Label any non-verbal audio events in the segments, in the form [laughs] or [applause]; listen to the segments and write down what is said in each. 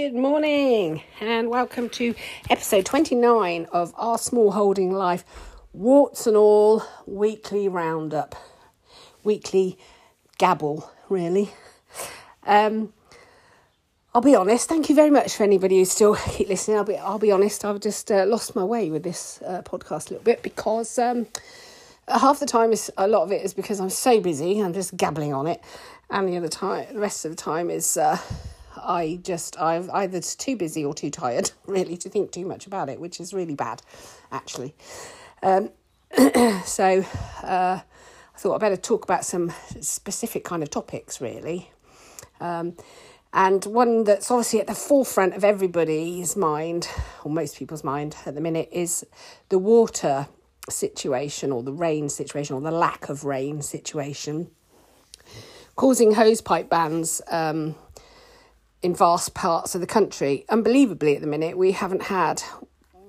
Good morning, and welcome to episode 29 of Our Small Holding Life Warts and All Weekly Roundup. Weekly gabble, really. Um, I'll be honest, thank you very much for anybody who still [laughs] keep listening. I'll be, I'll be honest, I've just uh, lost my way with this uh, podcast a little bit because um, half the time, is a lot of it is because I'm so busy, I'm just gabbling on it, and the other time, the rest of the time is. Uh, I just I've either too busy or too tired [laughs] really to think too much about it, which is really bad, actually. Um, [clears throat] so uh, I thought I'd better talk about some specific kind of topics, really. Um, and one that's obviously at the forefront of everybody's mind, or most people's mind at the minute, is the water situation, or the rain situation, or the lack of rain situation, causing hosepipe bans. Um, in vast parts of the country. Unbelievably, at the minute, we haven't had,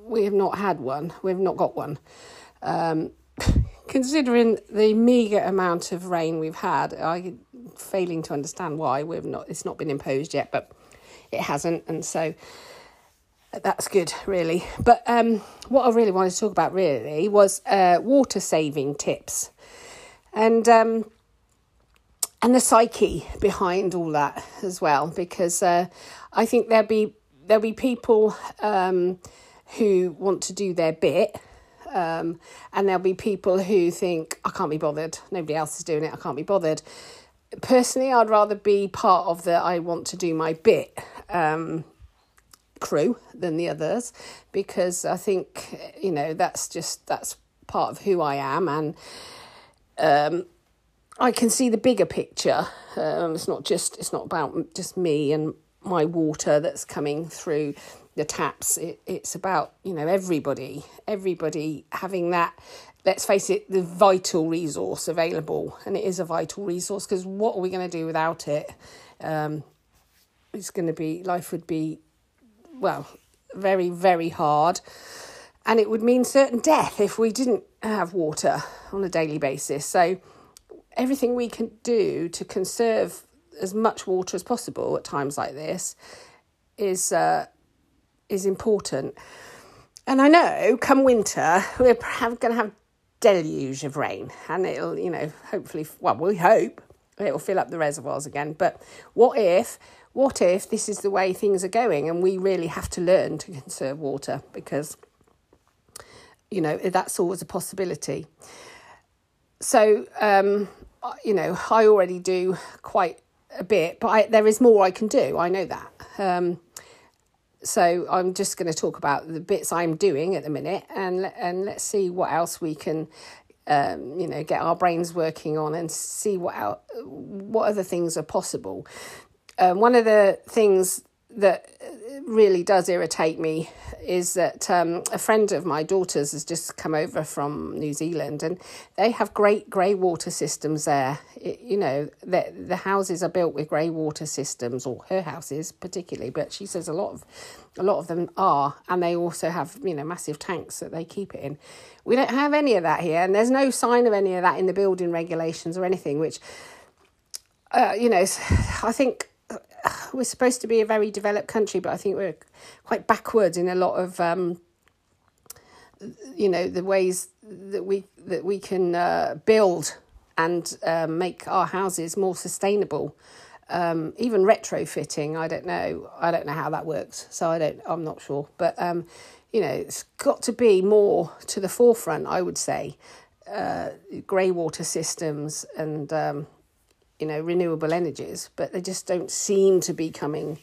we have not had one. We've not got one. Um, [laughs] considering the meagre amount of rain we've had, I'm failing to understand why we've not. It's not been imposed yet, but it hasn't, and so that's good, really. But um, what I really wanted to talk about really was uh, water saving tips, and. Um, and the psyche behind all that as well, because uh, I think there'll be there'll be people um, who want to do their bit, um, and there'll be people who think I can't be bothered. Nobody else is doing it. I can't be bothered. Personally, I'd rather be part of the I want to do my bit um, crew than the others, because I think you know that's just that's part of who I am and. Um, I can see the bigger picture. Um, it's not just it's not about just me and my water that's coming through the taps. It, it's about you know everybody, everybody having that. Let's face it, the vital resource available, and it is a vital resource because what are we going to do without it? Um, it's going to be life would be well very very hard, and it would mean certain death if we didn't have water on a daily basis. So everything we can do to conserve as much water as possible at times like this is uh, is important. And I know, come winter, we're going to have deluge of rain, and it'll, you know, hopefully, well, we hope it'll fill up the reservoirs again. But what if, what if this is the way things are going, and we really have to learn to conserve water because, you know, that's always a possibility. So, um, you know, I already do quite a bit, but I, there is more I can do. I know that. Um, so I'm just going to talk about the bits I'm doing at the minute, and and let's see what else we can, um, you know, get our brains working on and see what else, what other things are possible. Um, one of the things that really does irritate me is that um, a friend of my daughter's has just come over from New Zealand and they have great grey water systems there. It, you know, the, the houses are built with grey water systems, or her houses particularly, but she says a lot of a lot of them are, and they also have you know massive tanks that they keep it in. We don't have any of that here, and there's no sign of any of that in the building regulations or anything, which. Uh, you know, [sighs] I think [sighs] we're supposed to be a very developed country, but I think we're quite backwards in a lot of um, you know the ways that we that we can uh, build and uh, make our houses more sustainable. Um, even retrofitting, I don't know. I don't know how that works, so I don't. I'm not sure, but um, you know, it's got to be more to the forefront. I would say, uh, grey water systems and um, you know, renewable energies, but they just don't seem to be coming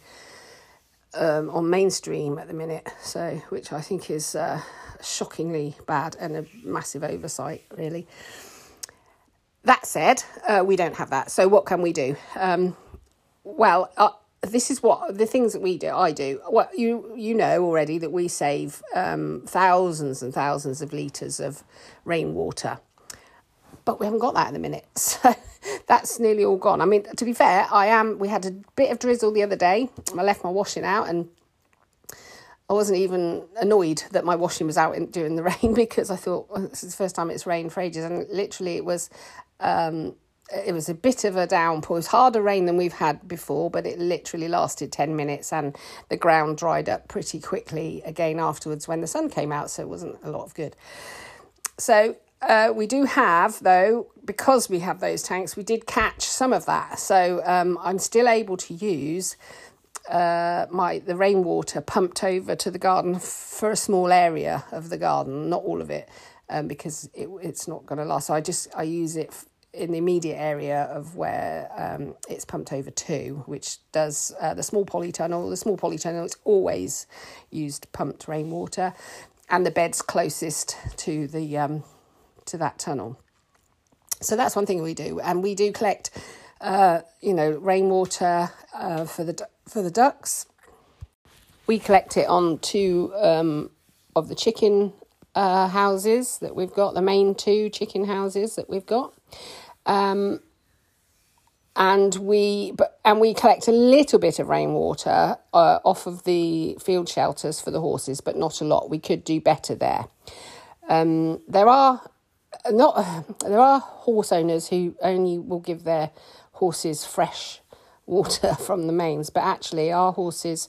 um, on mainstream at the minute. So, which I think is uh, shockingly bad and a massive oversight, really. That said, uh, we don't have that. So, what can we do? Um, well, uh, this is what the things that we do. I do. Well, you you know already that we save um, thousands and thousands of liters of rainwater, but we haven't got that in the minute. [laughs] So that's nearly all gone. I mean, to be fair, I am. We had a bit of drizzle the other day. I left my washing out, and I wasn't even annoyed that my washing was out in, during the [laughs] rain because I thought well, this is the first time it's rained for ages, and literally it was um, it was a bit of a downpour. It was harder rain than we've had before, but it literally lasted 10 minutes and the ground dried up pretty quickly again afterwards when the sun came out, so it wasn't a lot of good. So uh, we do have, though, because we have those tanks, we did catch some of that. So um, I'm still able to use uh, my the rainwater pumped over to the garden for a small area of the garden, not all of it, um, because it, it's not going to last. So I just I use it in the immediate area of where um, it's pumped over to, which does uh, the small polytunnel. The small polytunnel is always used pumped rainwater, and the bed's closest to the um, to that tunnel. So that's one thing we do, and we do collect, uh, you know, rainwater uh, for the for the ducks. We collect it on two um, of the chicken uh, houses that we've got, the main two chicken houses that we've got. Um, and we but and we collect a little bit of rainwater uh, off of the field shelters for the horses, but not a lot. We could do better there. Um, there are not [sighs] there are horse owners who only will give their horses fresh water [laughs] from the mains, but actually our horses,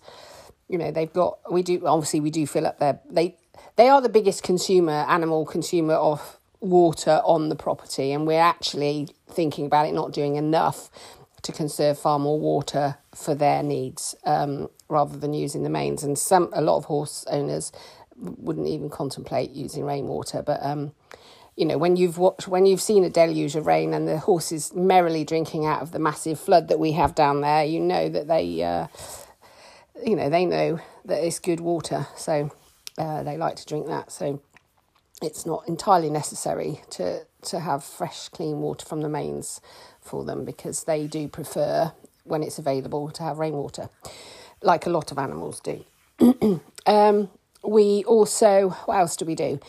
you know, they've got we do obviously we do fill up their they they are the biggest consumer animal consumer of water on the property, and we're actually thinking about it not doing enough to conserve far more water for their needs um, rather than using the mains. And some a lot of horse owners wouldn't even contemplate using rainwater, but um, you know when you've watched when you've seen a deluge of rain and the horses merrily drinking out of the massive flood that we have down there, you know that they. Uh, you know they know that it's good water, so uh, they like to drink that. So it's not entirely necessary to to have fresh, clean water from the mains for them because they do prefer when it's available to have rainwater, like a lot of animals do. [clears throat] um, we also, what else do we do?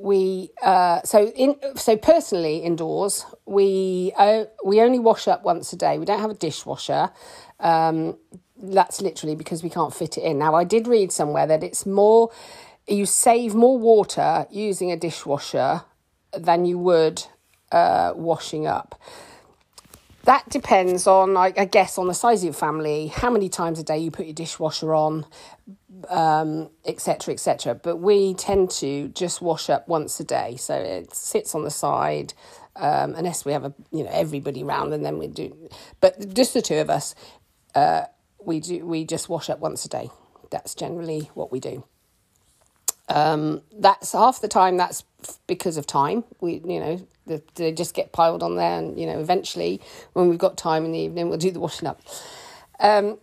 We uh, so in so personally indoors we uh, we only wash up once a day. We don't have a dishwasher. Um, that's literally because we can't fit it in. Now I did read somewhere that it's more you save more water using a dishwasher than you would uh, washing up. That depends on, I, I, guess, on the size of your family, how many times a day you put your dishwasher on, um, etc. Et but we tend to just wash up once a day, so it sits on the side. Um, unless we have a, you know, everybody round, and then we do. But just the two of us, uh, we do. We just wash up once a day. That's generally what we do. Um, that's half the time. That's because of time. We, you know, the, they just get piled on there, and you know, eventually, when we've got time in the evening, we'll do the washing up. Um,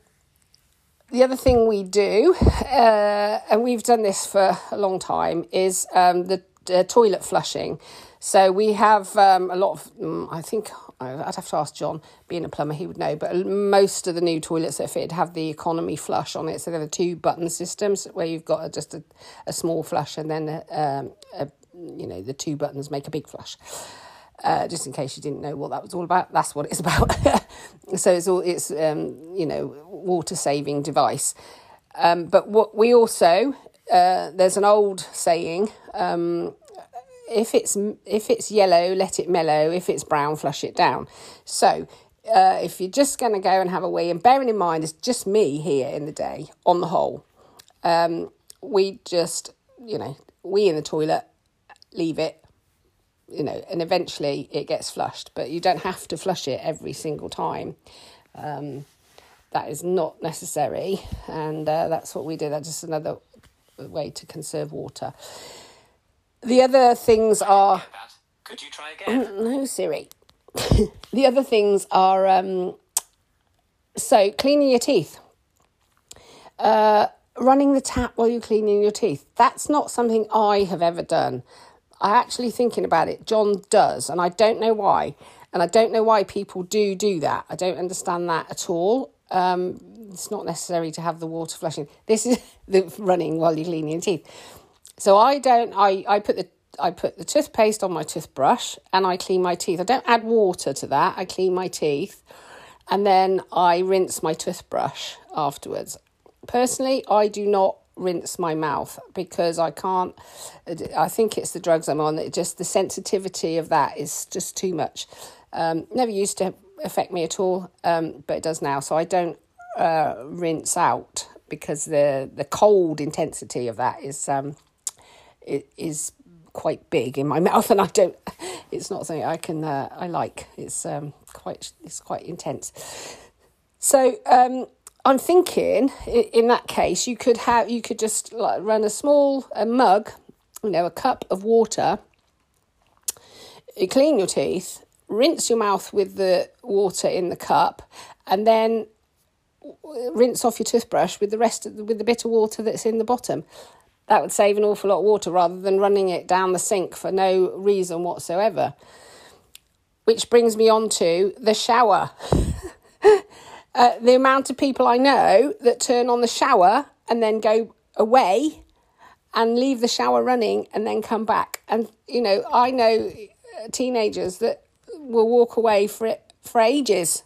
the other thing we do, uh, and we've done this for a long time, is um, the uh, toilet flushing. So we have um, a lot of, um, I think I'd have to ask John, being a plumber, he would know. But most of the new toilets that fit have the economy flush on it. So they're the two button systems where you've got just a, a small flush and then, um, a, you know, the two buttons make a big flush. Uh, just in case you didn't know what that was all about, that's what it's [laughs] about. so it's all it's um, you know water saving device. Um, but what we also uh, there's an old saying um, if it's if it's yellow, let it mellow. If it's brown, flush it down. So uh, if you're just going to go and have a wee, and bearing in mind it's just me here in the day on the whole, um, we just you know we in the toilet, leave it, you know, and eventually it gets flushed. But you don't have to flush it every single time. Um, that is not necessary, and uh, that's what we do. That's just another way to conserve water. The other things are. Could you try again? [clears throat] No, Siri. [laughs] the other things are um, so cleaning your teeth, uh, running the tap while you're cleaning your teeth. That's not something I have ever done. I actually thinking about it. John does, and I don't know why, and I don't know why people do do that. I don't understand that at all. Um, it's not necessary to have the water flushing. This is [laughs] the running while you're cleaning your teeth. So I don't. I I put the I put the toothpaste on my toothbrush and I clean my teeth. I don't add water to that. I clean my teeth, and then I rinse my toothbrush afterwards. Personally, I do not rinse my mouth because I can't. I think it's the drugs I'm on. It just the sensitivity of that is just too much. Um, never used to affect me at all, um, but it does now. So I don't uh, rinse out because the the cold intensity of that is um, it is quite big in my [laughs] mouth, and I don't. It's not something I can uh, I like. It's um, quite it's quite intense. So um, I'm thinking in that case you could have you could just like run a small a mug, you know, a cup of water. You clean your teeth, rinse your mouth with the water in the cup, and then rinse off your toothbrush with the rest of the, with the bit of water that's in the bottom. That would save an awful lot of water rather than running it down the sink for no reason whatsoever. Which brings me on to the shower. [laughs] uh, the amount of people I know that turn on the shower and then go away and leave the shower running and then come back. And, you know, I know teenagers that will walk away for it for ages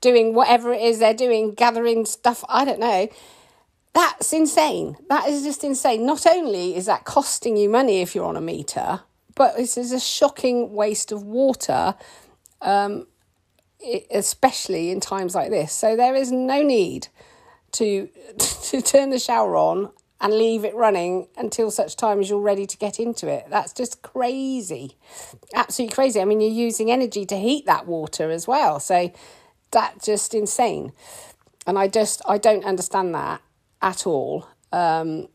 doing whatever it is they're doing, gathering stuff, I don't know. That's insane. That is just insane. Not only is that costing you money if you're on a meter, but this is a shocking waste of water um, especially in times like this. So there is no need to [laughs] to turn the shower on and leave it running until such time as you're ready to get into it. That's just crazy. Absolutely crazy. I mean, you're using energy to heat that water as well. So that's just insane. And I just I don't understand that at all. Um,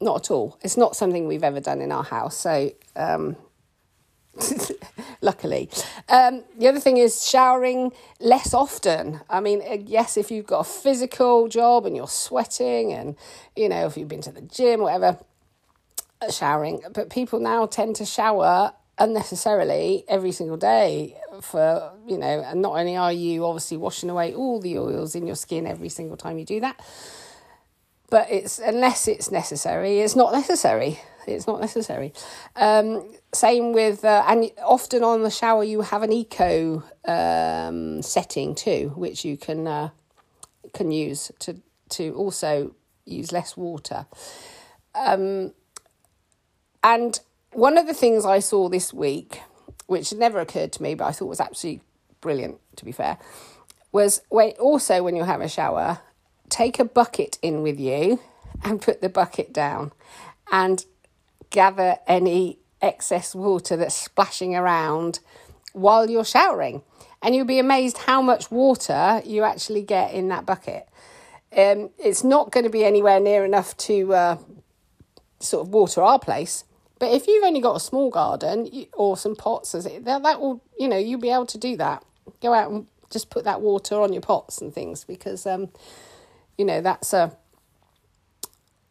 not at all. It's not something we've ever done in our house. So um, [laughs] luckily. Um, the other thing is showering less often. I mean, uh, yes, if you've got a physical job and you're sweating, and you know, if you've been to the gym, whatever, uh, showering. But people now tend to shower unnecessarily every single day for you know and not only are you obviously washing away all the oils in your skin every single time you do that but it's unless it's necessary it's not necessary it's not necessary. Um, same with, uh, and often on the shower you have an eco um, setting too, which you can uh, can use to to also use less water. Um, and one of the things I saw this week, which never occurred to me, but I thought was absolutely brilliant, to be fair, was when also when you have a shower, take a bucket in with you and put the bucket down. And gather any excess water that's splashing around while you're showering. And you'll be amazed how much water you actually get in that bucket. Um, it's not going to be anywhere near enough to uh, sort of water our place. But if you've only got a small garden or some pots, that, that will, you know, you'll be able to do that. Go out and just put that water on your pots and things because, um, you know, that's a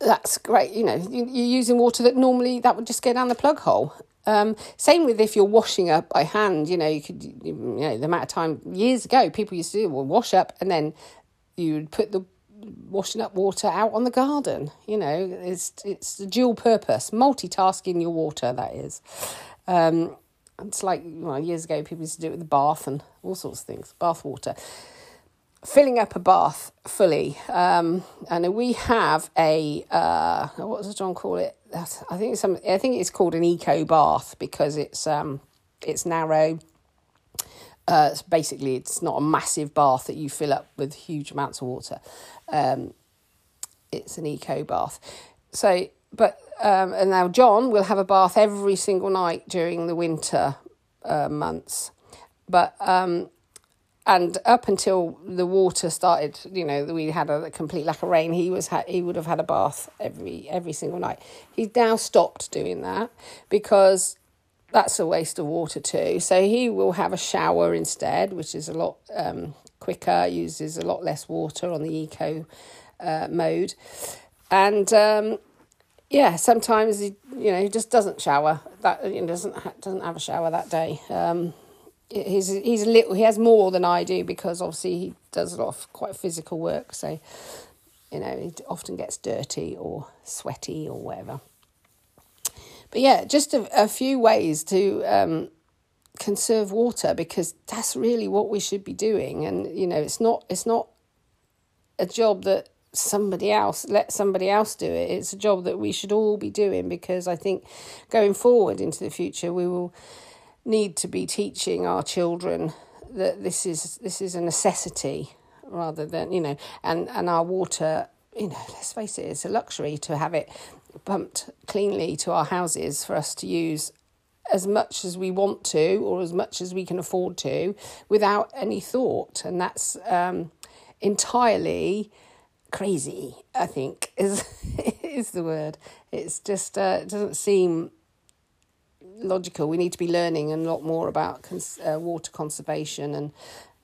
that's great. You know, you're using water that normally that would just go down the plug hole. Um, same with if you're washing up by hand. You know, you could, you know, the amount of time years ago people used to do well, wash up and then you'd put the washing up water out on the garden. You know, it's it's a dual purpose, multitasking your water. That is. Um, it's like well, years ago people used to do it with the bath and all sorts of things, bath water filling up a bath fully. Um, and we have a uh, what does John call it? I think it's some. I think it's called an eco bath because it's um, it's narrow. Uh, it's basically, it's not a massive bath that you fill up with huge amounts of water. Um, it's an eco bath. So, but um, and now John will have a bath every single night during the winter uh, months. But um, and up until the water started, you know, we had a complete lack of rain. He was ha- he would have had a bath every every single night. He's now stopped doing that because that's a waste of water too. So he will have a shower instead, which is a lot um, quicker, uses a lot less water on the eco uh, mode, and um, yeah, sometimes he you know he just doesn't shower. That you know, doesn't ha- doesn't have a shower that day. Um, he's he's a little he has more than I do because obviously he does a lot of quite physical work so you know he often gets dirty or sweaty or whatever. But yeah just a, a few ways to um, conserve water because that's really what we should be doing and you know it's not it's not a job that somebody else let somebody else do it. It's a job that we should all be doing because i think going forward into the future we will need to be teaching our children that this is this is a necessity rather than you know and and our water you know let's face it it's a luxury to have it pumped cleanly to our houses for us to use as much as we want to or as much as we can afford to without any thought. And that's um, entirely crazy i think is [laughs] is the word. It's just uh, it doesn't seem logical we need to be learning a lot more about cons- uh, water conservation and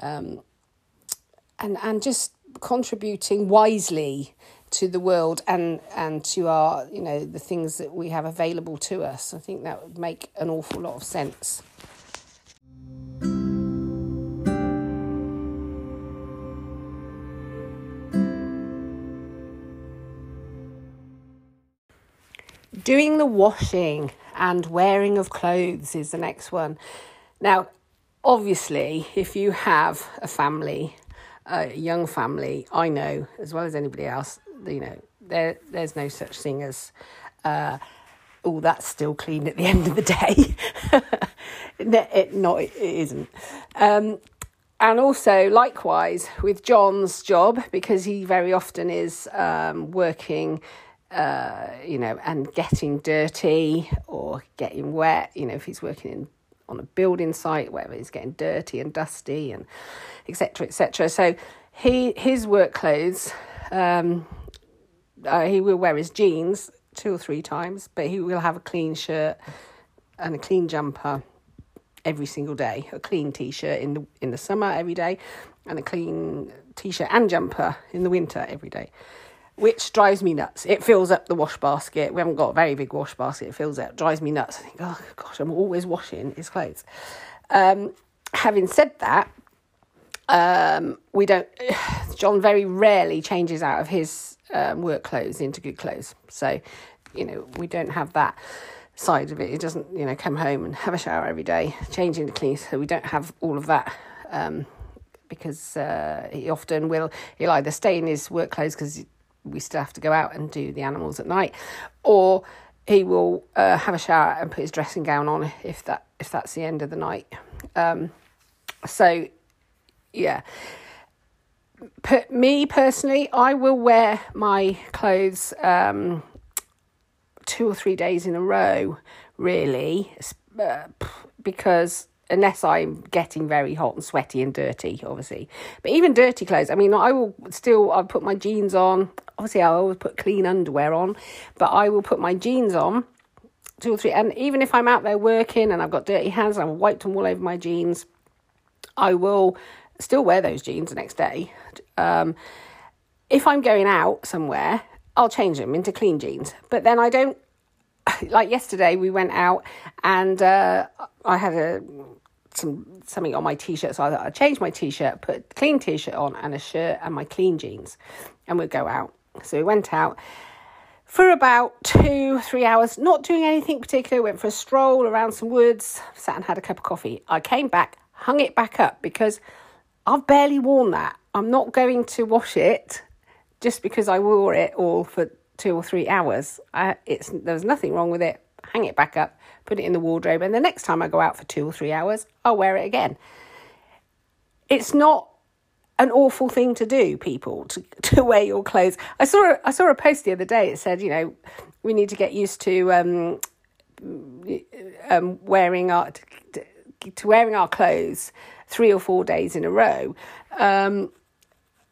um, and and just contributing wisely to the world and and to our you know the things that we have available to us. I think that would make an awful lot of sense. Doing the washing and wearing of clothes is the next one. Now, obviously, if you have a family, a young family, I know as well as anybody else you know, there there's no such thing as uh, oh that's still clean at the [laughs] end of the day. [laughs] it, not it isn't. Um, and also likewise with John's job because he very often is um, working uh, you know and getting dirty or getting wet you know if he's working in on a building site where he's getting dirty and dusty and etc etc so he his work clothes um, uh, he will wear his jeans two or three times, but he will have a clean shirt and a clean jumper every single day. A clean t-shirt in the in the summer every day, and a clean t-shirt and jumper in the winter every day. Which drives me nuts. It fills up the wash basket. We haven't got a very big wash basket. It fills up. Drives me nuts. I think, oh gosh, I'm always washing his clothes. Um, having said that, um, we don't. [sighs] John very rarely changes out of his um, work clothes into good clothes. So, you know, we don't have that side of it. He doesn't, you know, come home and have a shower every day, change into clean. So we don't have all of that. Um, because uh, he often will, he'll either stay in his work clothes because we still have to go out and do the animals at night, or he will uh, have a shower and put his dressing gown on if that if that's the end of the night. Um, so, yeah, per, me personally, I will wear my clothes um, two or three days in a row, really, uh, because unless I'm getting very hot and sweaty and dirty, obviously. But even dirty clothes, I mean, I will still, I'll put my jeans on. Obviously, I always put clean underwear on, but I will put my jeans on two or three. And even if I'm out there working and I've got dirty hands and I've wiped them all over my jeans, I will still wear those jeans the next day. Um, if I'm going out somewhere, I'll change them into clean jeans. But then I don't, [laughs] like yesterday, we went out and uh, I had a some something on my t-shirt so I, I changed my t-shirt put clean t-shirt on and a shirt and my clean jeans and we'd go out so we went out for about two three hours not doing anything particular went for a stroll around some woods sat and had a cup of coffee i came back hung it back up because I've barely worn that. I'm not going to wash it just because I wore it all for two or three hours. I, it's there's nothing wrong with it. Hang it back up, put it in the wardrobe, and the next time I go out for two or three hours, I'll wear it again. It's not an awful thing to do, people, to, [laughs] to wear your clothes. I saw a, I saw a post the other day. It said, you know, we need to get used to um, um, wearing our to, to wearing our clothes three or four days in a row. Um,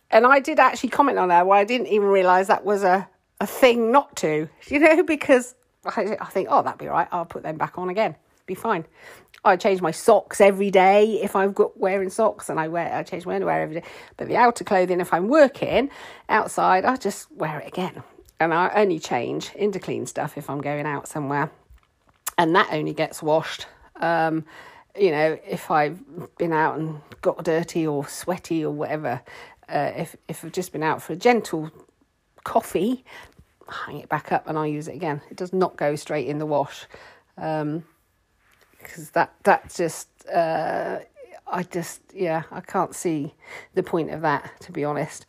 and I did actually comment on that Well, I didn't even realise that was a, a thing not to, [laughs] you know, because I, I think, oh, that'd be right. I'll put them back on again. Be fine. I change my socks every day if I've got wearing socks, and I wear I change my underwear every day. But the outer clothing, if I'm working outside, I just wear it again, and I only change into clean stuff if I'm going out somewhere, and that only gets washed. Um, you know, if I've been out and got dirty or sweaty or whatever, uh, if if I've just been out for a gentle coffee, hang it back up and I'll use it again. It does not go straight in the wash, because that that just uh, I just yeah I can't see the point of that to be honest.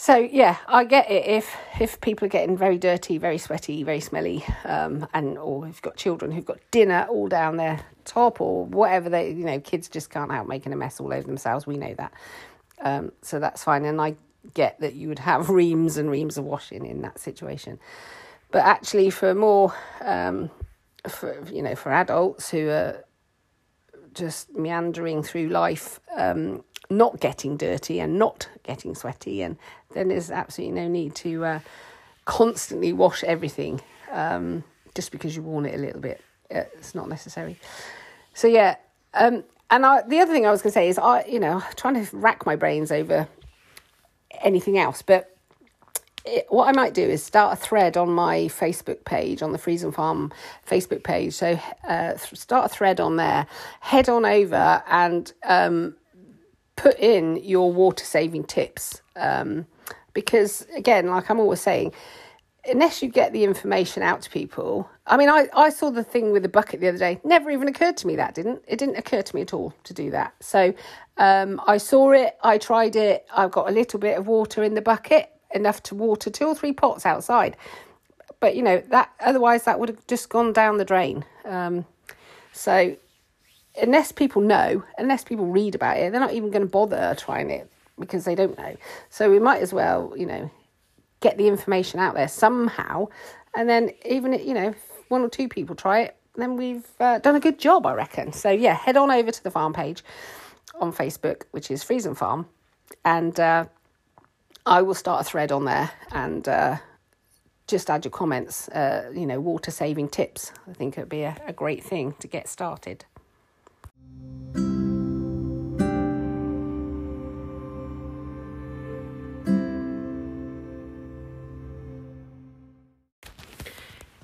So yeah, I get it. If if people are getting very dirty, very sweaty, very smelly, um, and or if you've got children who've got dinner all down their top or whatever, they you know kids just can't help making a mess all over themselves. We know that, um, so that's fine. And I get that you would have [laughs] reams and reams of washing in that situation, but actually for more, um, for you know, for adults who are just meandering through life, um, not getting dirty and not getting sweaty, and then there's absolutely no need to uh, constantly wash everything um, just because you've worn it a little bit. Uh, it's not necessary. So yeah, um, and I, the other thing I was going to say is I, you know, trying to rack my brains over anything else, but it, what I might do is start a thread on my Facebook page, on the Friesen Farm Facebook page. So uh, start a thread on there, head on over and um, put in your water saving tips. Um, because again, like I'm always saying, unless you get the information out to people, I mean, I, I saw the thing with the bucket the other day. Never even occurred to me that didn't it didn't occur to me at all to do that. So um, I saw it, I tried it. I've got a little bit of water in the bucket, enough to water two or three pots outside. But you know that otherwise that would have just gone down the drain. Um, so unless people know, unless people read about it, they're not even going to bother trying it because they don't know. So we might as well, you know, get the information out there somehow, and then even you know one or two people try it, then we've uh, done a good job, I reckon. So yeah, head on over to the farm page on Facebook, which is Friesen Farm, and uh, I will start a thread on there and. Uh, just add your comments, uh, you know, water saving tips. I think it'd be a, a great thing to get started.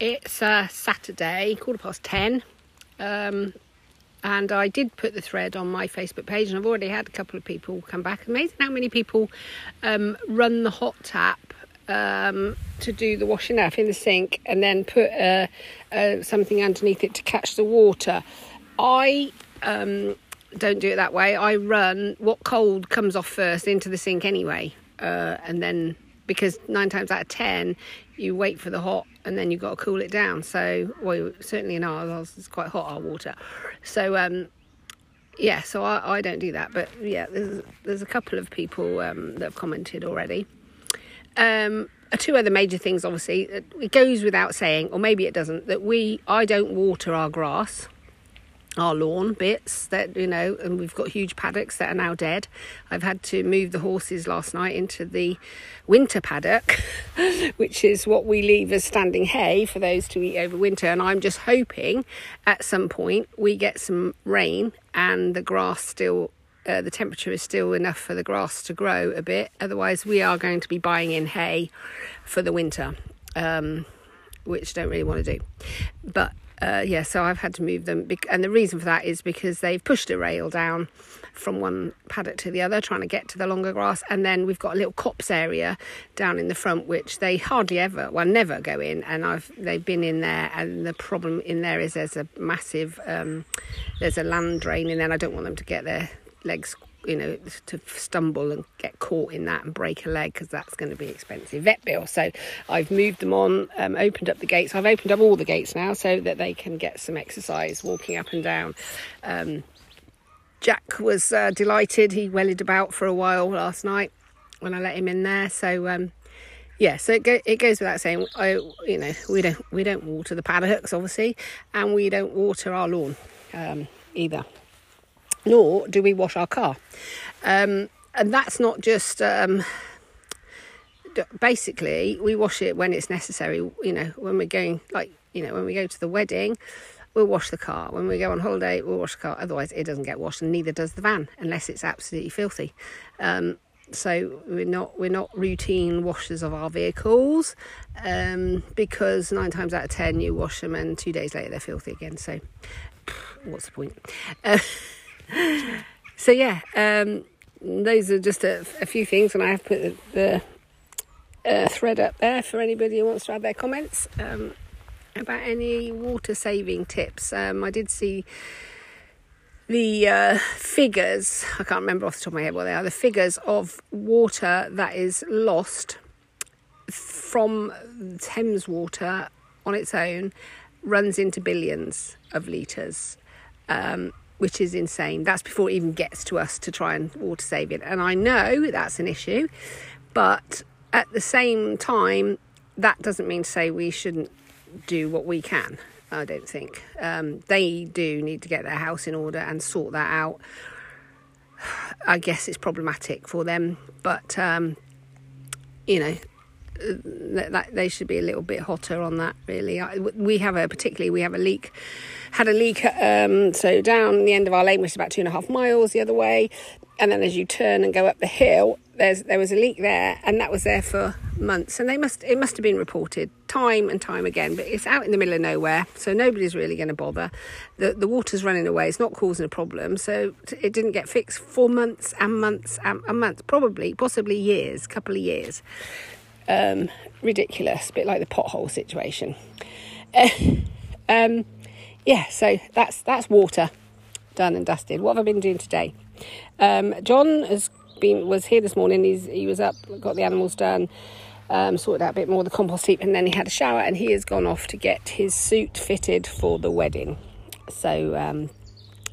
It's uh, Saturday, quarter past ten, um, and I did put the thread on my Facebook page, and I've already had a couple of people come back. Amazing how many people um, run the hot tap um, to do the washing up in the sink, and then put uh, uh, something underneath it to catch the water. I um, don't do it that way. I run what cold comes off first into the sink anyway, uh, and then because nine times out of ten you wait for the hot and then you've got to cool it down. So, well, certainly in ours, it's quite hot, our water. So, um, yeah, so I, I don't do that. But yeah, there's, there's a couple of people um, that have commented already. Um, two other major things, obviously, it goes without saying, or maybe it doesn't, that we, I don't water our grass our lawn bits that you know and we've got huge paddocks that are now dead. I've had to move the horses last night into the winter paddock [laughs] which is what we leave as standing hay for those to eat over winter. And i'm just hoping at some point we get some rain and the grass still uh, the temperature is still enough for the grass to grow a bit. Otherwise we are going to be buying in hay for the winter um, which don't really want to do. But uh, yeah, so I've had to move them. And the reason for that is because they've pushed a rail down from one paddock to the other, trying to get to the longer grass. And then we've got a little copse area down in the front, which they hardly ever, well, never go in. And I've they've been in there, and the problem in there is there's a massive, um, there's a land drain in there. And I don't want them to get their legs you know, to stumble and get caught in that and break a leg because that's going to be expensive vet bill. So I've moved them on, um, opened up the gates. I've opened up all the gates now so that they can get some exercise walking up and down. Um, Jack was uh, delighted. He wellied about for a while last night when I let him in there. So um, yeah, so it, go, it goes without saying. I, you know, we don't we don't water the paddocks obviously, and we don't water our lawn um, either nor do we wash our car. Um, and that's not just um, basically we wash it when it's necessary. You know, when we're going like you know when we go to the wedding, we'll wash the car. When we go on holiday, we'll wash the car. Otherwise, it doesn't get washed, and neither does the van unless it's absolutely filthy. Um, so we're not we're not routine washers of our vehicles um, because nine times out of ten you wash them and two days later they're filthy again. So what's the point? Uh, [laughs] so yeah, um, those are just a, a, few things, and I have put the, the uh, thread up there for anybody who wants to add their comments um, about any water saving tips. Um, I did see the uh, figures, I can't remember off the top of my head what they are, the figures of water that is lost from Thames water on its own runs into billions of litres, um, which is insane. That's before it even gets to us to try and water save it. And I know that's an issue, but at the same time, that doesn't mean to say we shouldn't do what we can. I don't think. Um, they do need to get their house in order and sort that out. [sighs] I guess it's problematic for them, but um, you know, that, they should be a little bit hotter on that. Really, we have a particularly we have a leak, had a leak. Um, so down the end of our lane, which is about two and a half miles the other way, and then as you turn and go up the hill, there's there was a leak there, and that was there for months. And they must it must have been reported time and time again, but it's out in the middle of nowhere, so nobody's really going to bother. The the water's running away; it's not causing a problem, so it didn't get fixed for months and months and, and months, probably possibly years, couple of years. Um, ridiculous, a bit like the pothole situation. [laughs] um, yeah, so that's that's water done and dusted. What have I been doing today? Um, John has been was here this morning. He's he was up, got the animals done, um, sorted out a bit more the compost heap, and then he had a shower. And he has gone off to get his suit fitted for the wedding. So um,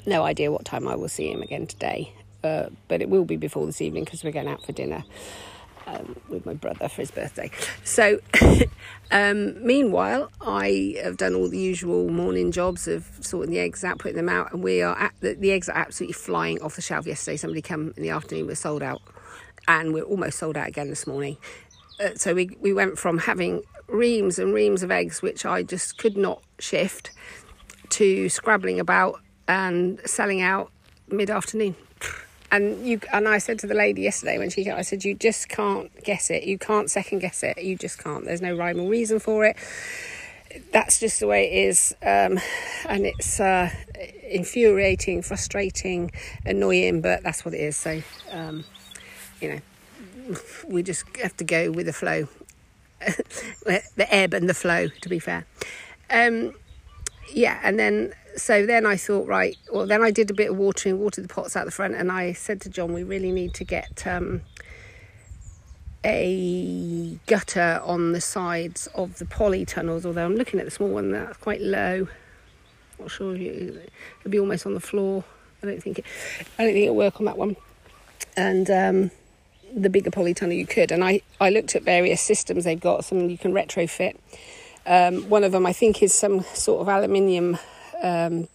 no idea what time I will see him again today, uh, but it will be before this evening because we're going out for dinner um, with my brother for his birthday. So, [laughs] um, meanwhile, I have done all the usual morning jobs of sorting the eggs out, putting them out, and we are at the, the eggs are absolutely flying off the shelf. Yesterday, somebody came in the afternoon, we're sold out, and we're almost sold out again this morning. Uh, so we we went from having reams and reams of eggs, which I just could not shift, to scrabbling about and selling out mid afternoon and you and I said to the lady yesterday when she came, I said, you just can't guess it. You can't second guess it. You just can't. There's no rhyme or reason for it. That's just the way it is, um, and it's uh, infuriating, frustrating, annoying, but that's what it is. So, um, you know, we just have to go with the flow, [laughs] the ebb and the flow. To be fair, um, yeah, and then so then I thought, right, well, then I did a bit of watering, watered the pots out the front, and I said to John, we really need to get um, a gutter on the sides of the polytunnels, although I'm looking at the small one that's quite low. Not sure if you, it'll be almost on the floor. I don't think it, I don't think it'll work on that one. And um, the bigger polytunnel you could. And I, I looked at various systems they've got, some you can retrofit. Um, one of them, I think, is some sort of aluminium um,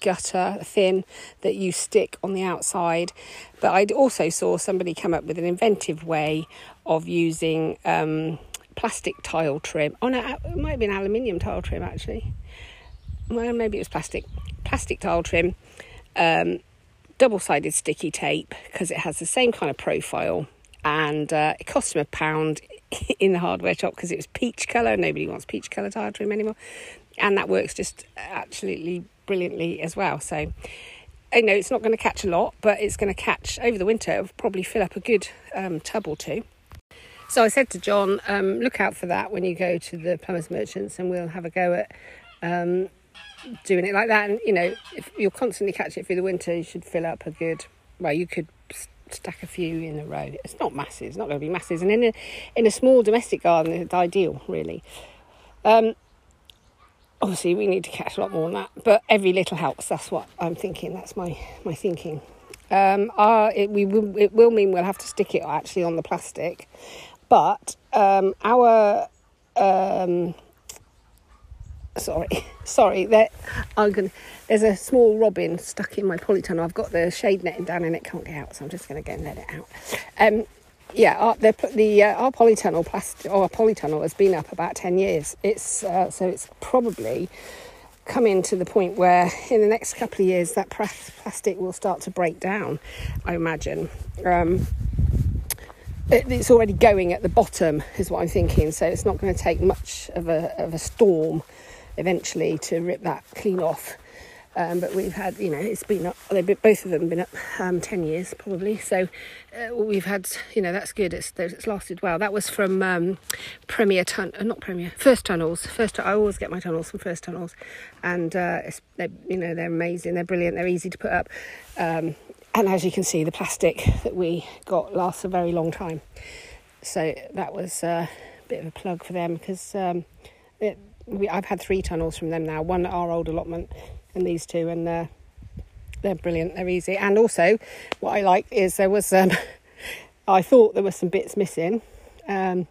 gutter thin that you stick on the outside. But I also saw somebody come up with an inventive way of using um, plastic tile trim. Oh no, it might have been aluminium tile trim actually. Well, maybe it was plastic. Plastic tile trim, um, double sided sticky tape because it has the same kind of profile and uh, it cost him a pound [laughs] in the hardware shop because it was peach colour. Nobody wants peach colour tile trim anymore and that works just absolutely brilliantly as well. So, I know it's not going to catch a lot, but it's going to catch over the winter. It'll probably fill up a good um, tub or two. So I said to John, um, look out for that when you go to the plumbers merchants, and we'll have a go at um, doing it like that. And you know, if you'll constantly catch it through the winter, you should fill up a good. Well, you could stack a few in a row. It's not masses, it's not going to be masses, and in a in a small domestic garden, it's ideal, really. Um, obviously we need to catch a lot more than that but every little helps. That's what i'm thinking. That's my my thinking. Um our, it, we will, it will mean we'll have to stick it actually on the plastic but um our um sorry [laughs] sorry that i'm gonna there's a small robin stuck in my polytunnel. I've got the shade netting down and it can't get out so i'm just gonna go and let it out. Um yeah, our, the, the uh, our polytunnel plastic or polytunnel has been up about ten years. It's uh, so it's probably coming to the point where in the next couple of years that plastic will start to break down. I imagine. Um, it, it's already going at the bottom, is what I'm thinking. So it's not going to take much of a of a storm eventually to rip that clean off. Um, but we've had, you know, it's been up, they've been, both of them been up um, 10 years probably. So uh, we've had, you know, that's good. It's, it's lasted well. That was from um, Premier Tun, uh, not Premier, First Tunnels. First, I always get my tunnels from First Tunnels. And, uh, they you know, they're amazing. They're brilliant. They're easy to put up. Um, and as you can see, the plastic that we got lasts a very long time. So that was uh, a bit of a plug for them because um, it, we, I've had three tunnels from them now. One at our old allotment and these two, and uh, they're brilliant. They're easy, and also what I like is there was um, [laughs] I thought there were some bits missing, um,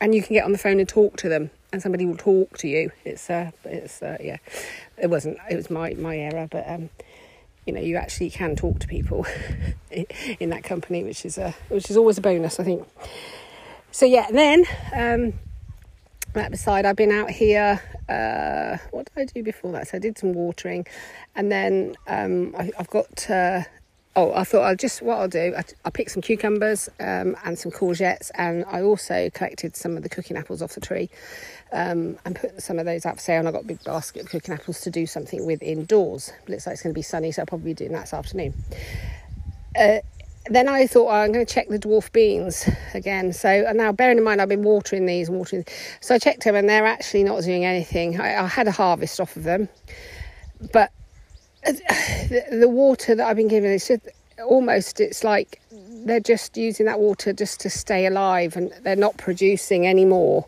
and you can get on the phone and talk to them, and somebody will talk to you. It's uh, it's uh, yeah, it wasn't it was my my error, but um, you know you actually can talk to people [laughs] in that company, which is a which is always a bonus, I think. So yeah, and then um, that beside, I've been out here. Uh, what did I do before that? So I did some watering, and then um, I, have got. Uh, oh, I thought I'll just what I'll do. I, will pick some cucumbers um, and some courgettes, and I also collected some of the cooking apples off the tree um, and put some of those out for sale. And I got a big basket of cooking apples to do something with indoors. It looks like it's going to be sunny, so I'll probably be doing that this afternoon. Uh, then I thought, oh, I'm going to check the dwarf beans again. So now, bearing in mind, I've been watering these and watering. So I checked them, and they're actually not doing anything. I, I had a harvest off of them, but [sighs] the, the water that I've been given is almost. It's like they're just using that water just to stay alive, and they're not producing anymore.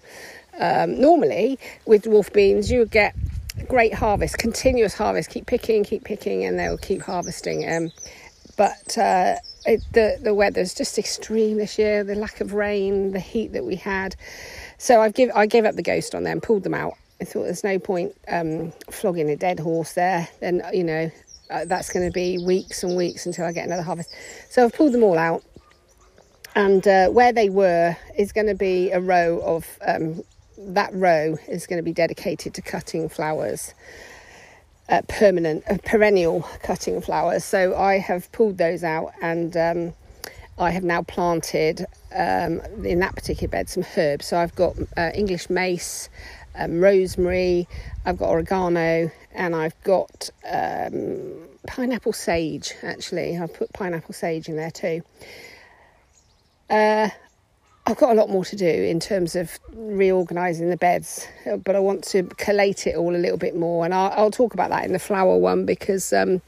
Um, normally, with dwarf beans, you would get great harvest, continuous harvest. Keep picking, keep picking, and they'll keep harvesting. Um, but uh, it, the the weather's just extreme this year. The lack of rain, the heat that we had. So I've give I gave up the ghost on them, pulled them out. I thought there's no point um, flogging a dead horse there. Then you know uh, that's going to be weeks and weeks until I get another harvest. So I've pulled them all out, and uh, where they were is going to be a row of um, that row is going to be dedicated to cutting flowers uh, permanent, uh, perennial cutting flowers. So I have pulled those out and um, I have now planted um, in that particular bed some herbs. So I've got uh, English mace, um, rosemary, I've got oregano, and I've got um, pineapple sage. Actually, I've put pineapple sage in there too. Uh, I've got a lot more to do in terms of reorganising the beds, but I want to collate it all a little bit more, and I'll, I'll talk about that in the flower one because. Um,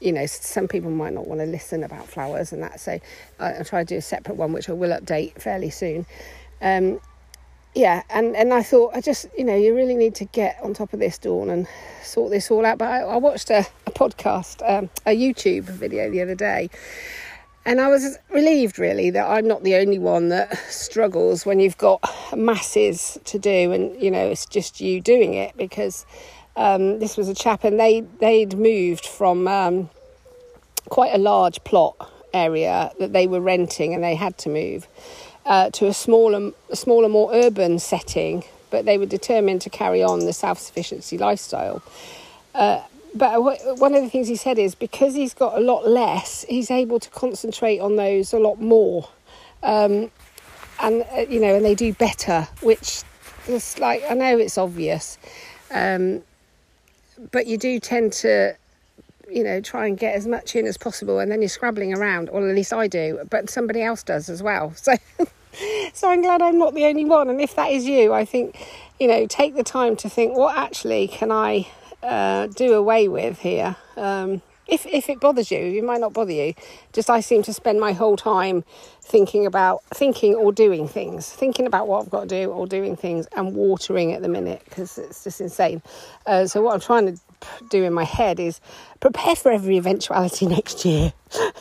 you know, some people might not want to listen about flowers and that, so I'll try to do a separate one, which I will update fairly soon. Um, yeah, and, and I thought I just, you know, you really need to get on top of this, Dawn, and sort this all out. But I, I watched a, a podcast, um, a YouTube video the other day, and I was relieved, really, that I'm not the only one that struggles when you've got masses to do and, you know, it's just you doing it because um, this was a chap and they, they'd moved from um, quite a large plot area that they were renting and they had to move uh, to a smaller, a smaller, more urban setting, but they were determined to carry on the self sufficiency lifestyle. Uh, but one of the things he said is because he's got a lot less, he's able to concentrate on those a lot more, um, and uh, you know, and they do better. Which is like I know it's obvious, um, but you do tend to, you know, try and get as much in as possible, and then you're scrabbling around, or at least I do, but somebody else does as well. [laughs] So, so I'm glad I'm not the only one. And if that is you, I think, you know, take the time to think, what actually can I uh, do away with here. Um, if if it bothers you, it might not bother you. Just I seem to spend my whole time thinking about thinking or doing things, thinking about what I've got to do or doing things, and watering at the minute because it's just insane. Uh, so what I'm trying to do in my head is prepare for every eventuality [laughs] next year. [laughs]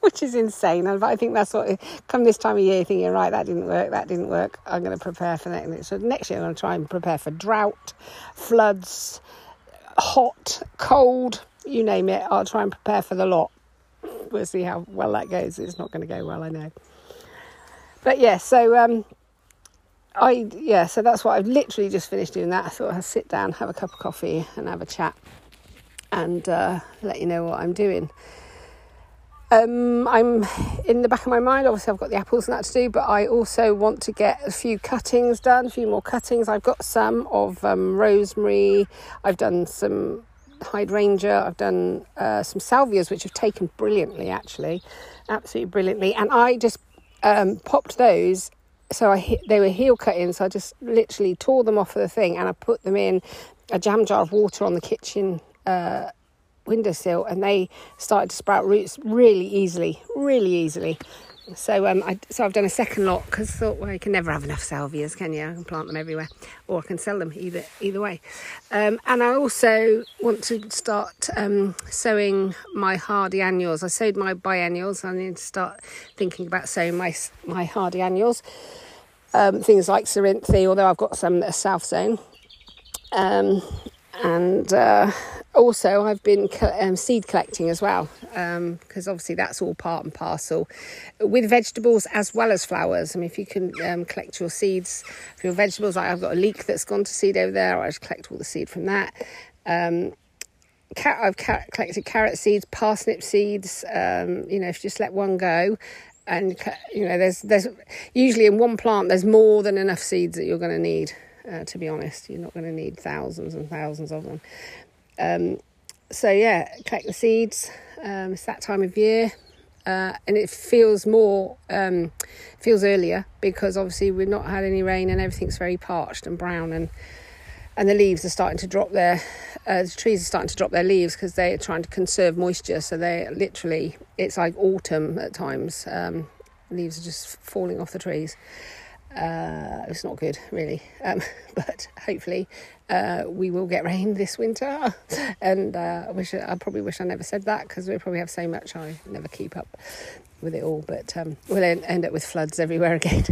Which is insane, and I think that's what come this time of year, thinking right, that didn't work, that didn't work. I'm going to prepare for next. So next year, I'm going to try and prepare for drought, floods, hot, cold, you name it. I'll try and prepare for the lot. We'll see how well that goes. It's not going to go well, I know. But yeah, so um, I yeah, so that's what I've literally just finished doing. That I thought I'd sit down, have a cup of coffee, and have a chat, and uh, let you know what I'm doing. Um, I'm in the back of my mind. Obviously, I've got the apples and that to do, but I also want to get a few cuttings done, a few more cuttings. I've got some of um, rosemary. I've done some hydrangea. I've done uh, some salvias, which have taken brilliantly, actually, absolutely brilliantly. And I just um, popped those. So I they were heel cutting, so I just literally tore them off of the thing, and I put them in a jam jar of water on the kitchen uh, windowsill, and they started to sprout roots really easily, really easily. So um, I, so I've done a second lot because I thought, well, you can never have enough salvias, can you? I can plant them everywhere, or I can sell them either either way. Um, and I also want to start um, sowing my hardy annuals. I sowed my biennials. I need to start thinking about sowing my my hardy annuals. Um, things like Cerinthe, although I've got some that are south zone. Um, and uh, also I've been um, seed collecting as well because um, obviously that's all part and parcel with vegetables as well as flowers. I mean, if you can um, collect your seeds for your vegetables, like I've got a leek that's gone to seed over there, I just collect all the seed from that. Um, I've collected carrot seeds, parsnip seeds. Um, you know, if you just let one go, and you know, there's there's usually in one plant there's more than enough seeds that you're going to need. Uh, to be honest, you're not going to need thousands and thousands of them. Um, so yeah, collect the seeds. Um, it's that time of year, uh, and it feels more um, feels earlier because obviously we've not had any rain and everything's very parched and brown and and the leaves are starting to drop their uh, the trees are starting to drop their leaves because they're trying to conserve moisture. So they literally it's like autumn at times. Um, leaves are just falling off the trees. Uh, it's not good, really, um, [laughs] but hopefully uh, we will get rain this winter. [laughs] and uh, I wish I probably wish I never said that because we probably have so much I never keep up with it all. But um, we'll end up with floods everywhere [laughs] again.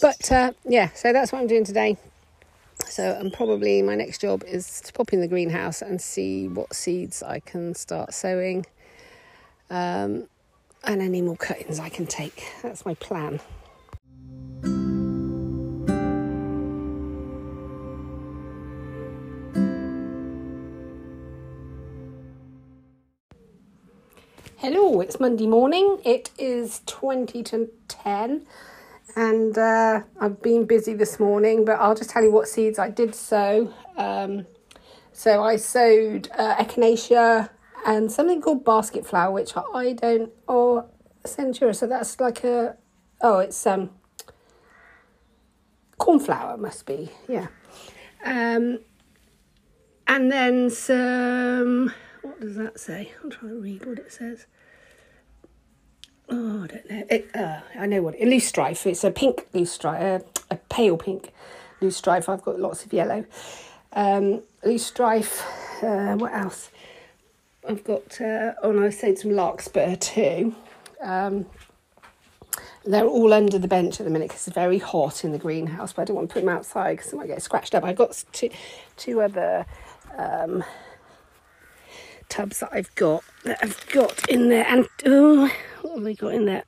but uh, yeah, so that's what I'm doing today. So, I'm probably my next job is to pop in the greenhouse and see what seeds I can start sowing, um, and any more cuttings I can take. That's my plan. It's Monday morning. It is 20 to 10, and uh, I've been busy this morning, but I'll just tell you what seeds I did sow. Um, so I sowed uh, echinacea and something called basket flower, which I don't, or Centaurea. So that's like a, oh, it's um, cornflower, must be, yeah. Um, and then some, what does that say? I'm trying to read what it says. Oh, I don't know. It, uh, I know what it, loosestrife. It's a pink loosestrife, uh, a pale pink loose loosestrife. I've got lots of yellow. Um, loosestrife. Uh, what else? I've got. Uh, oh, no, I said some larkspur too. Um, they're all under the bench at the minute because it's very hot in the greenhouse, but I don't want to put them outside because they might get scratched up. I've got two, two other um, tubs that I've got that I've got in there, and oh, what have we got in there?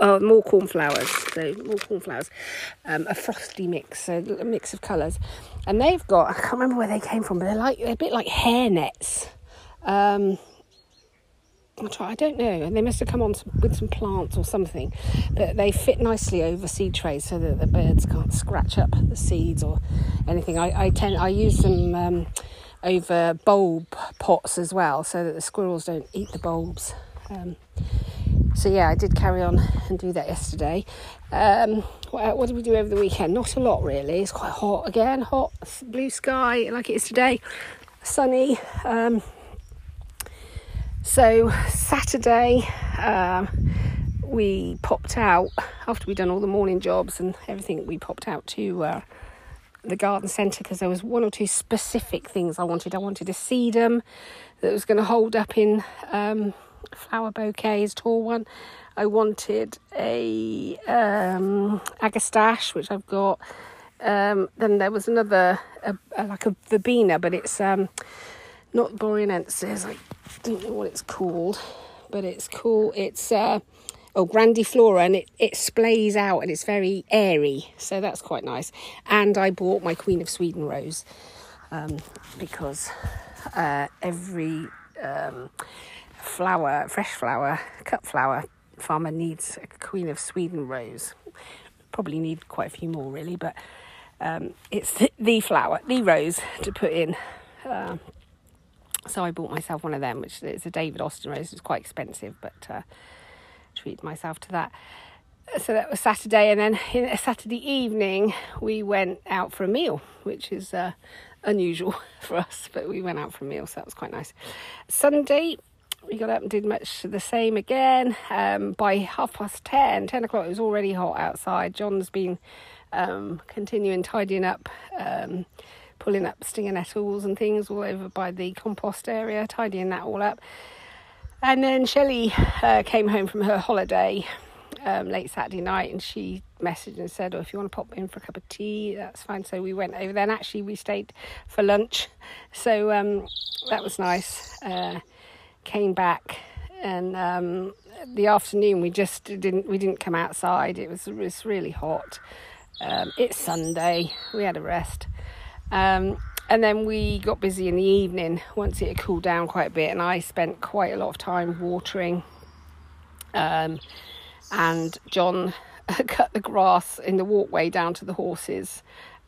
Oh, more cornflowers, so more cornflowers, um, a frosty mix, so a mix of colours, and they've got I can't remember where they came from, but they're like they're a bit like hair nets. Um, I don't know, and they must have come on with some plants or something, but they fit nicely over seed trays so that the birds can't scratch up the seeds or anything. I, I tend I use them. Um, over bulb pots as well so that the squirrels don't eat the bulbs. Um, so yeah, I did carry on and do that yesterday. Um, what, what, did we do over the weekend? Not a lot really. It's quite hot again, hot blue sky like it is today, sunny. Um, so Saturday um, we popped out after we'd done all the morning jobs and everything. We popped out to uh, the garden centre because there was one or two specific things I wanted. I wanted a sedum that was going to hold up in um, flower bouquets, tall one. I wanted a um, agastache, which I've got. Um, then there was another, a, a, like a verbena, but it's um, not bonariensis. I don't know what it's called, but it's cool. It's uh, oh grandiflora and it, it splays out and it's very airy so that's quite nice and i bought my queen of sweden rose um, because uh, every um, flower fresh flower cut flower farmer needs a queen of sweden rose probably need quite a few more really but um, it's the, the flower, the rose to put in. Uh, so I bought myself one of them, which is a David Austin rose. It's quite expensive, but uh, treated myself to that. So that was Saturday, and then in, Saturday evening we went out for a meal, which is uh, unusual [laughs] for us, but we went out for a meal, so that was quite nice. Sunday we got up and did much the same again. Um, by half past 10, 10 o'clock, it was already hot outside. John's been um, continuing tidying up, um, pulling up stinger nettles and things all over by the compost area, tidying that all up. And then Shelley uh, came home from her holiday um, late Saturday night and she messaged and said, Oh, if you want to pop in for a cup of tea, that's fine. So we went over there and actually we stayed for lunch. So um, that was nice. Uh, came back and um, the afternoon we just didn't we didn't come outside. It was it was really hot. Um, it's Sunday. We had a rest. Um, and then we got busy in the evening once it had cooled down quite a bit, and I spent quite a lot of time watering. Um, and John [laughs] cut the grass in the walkway down to the horses.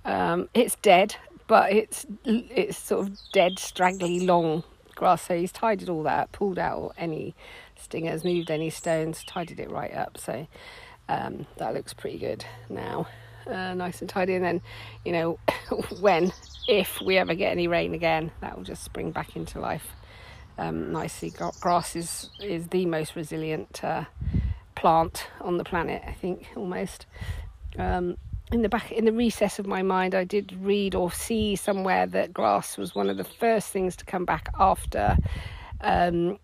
Um, it's dead, but it's it's sort of dead, straggly, long grass. So he's tidied all that, pulled out any stingers, moved any stones, tidied it right up. So um, that looks pretty good now, uh, nice and tidy. And then, you know, [laughs] when if we ever get any rain again, that will just spring back into life um, nicely. Grass is is the most resilient uh, plant on the planet, I think, almost. Um, in the back in the recess of my mind I did read or see somewhere that grass was one of the first things to come back after um,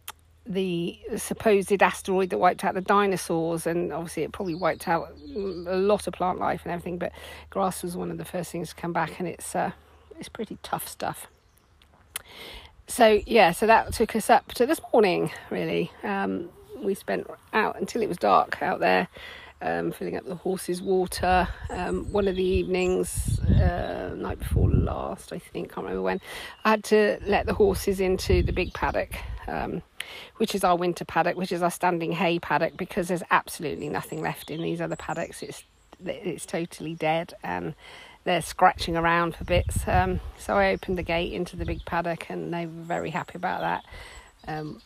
the supposed asteroid that wiped out the dinosaurs and obviously it probably wiped out a lot of plant life and everything but grass was one of the first things to come back and it's uh, it's pretty tough stuff so yeah so that took us up to this morning really um, we spent out until it was dark out there um, filling up the horses' water. Um, one of the evenings, uh, night before last, I think, can't remember when, I had to let the horses into the big paddock, um, which is our winter paddock, which is our standing hay paddock, because there's absolutely nothing left in these other paddocks. It's it's totally dead and they're scratching around for bits. Um, so I opened the gate into the big paddock, and they were very happy about that. Um,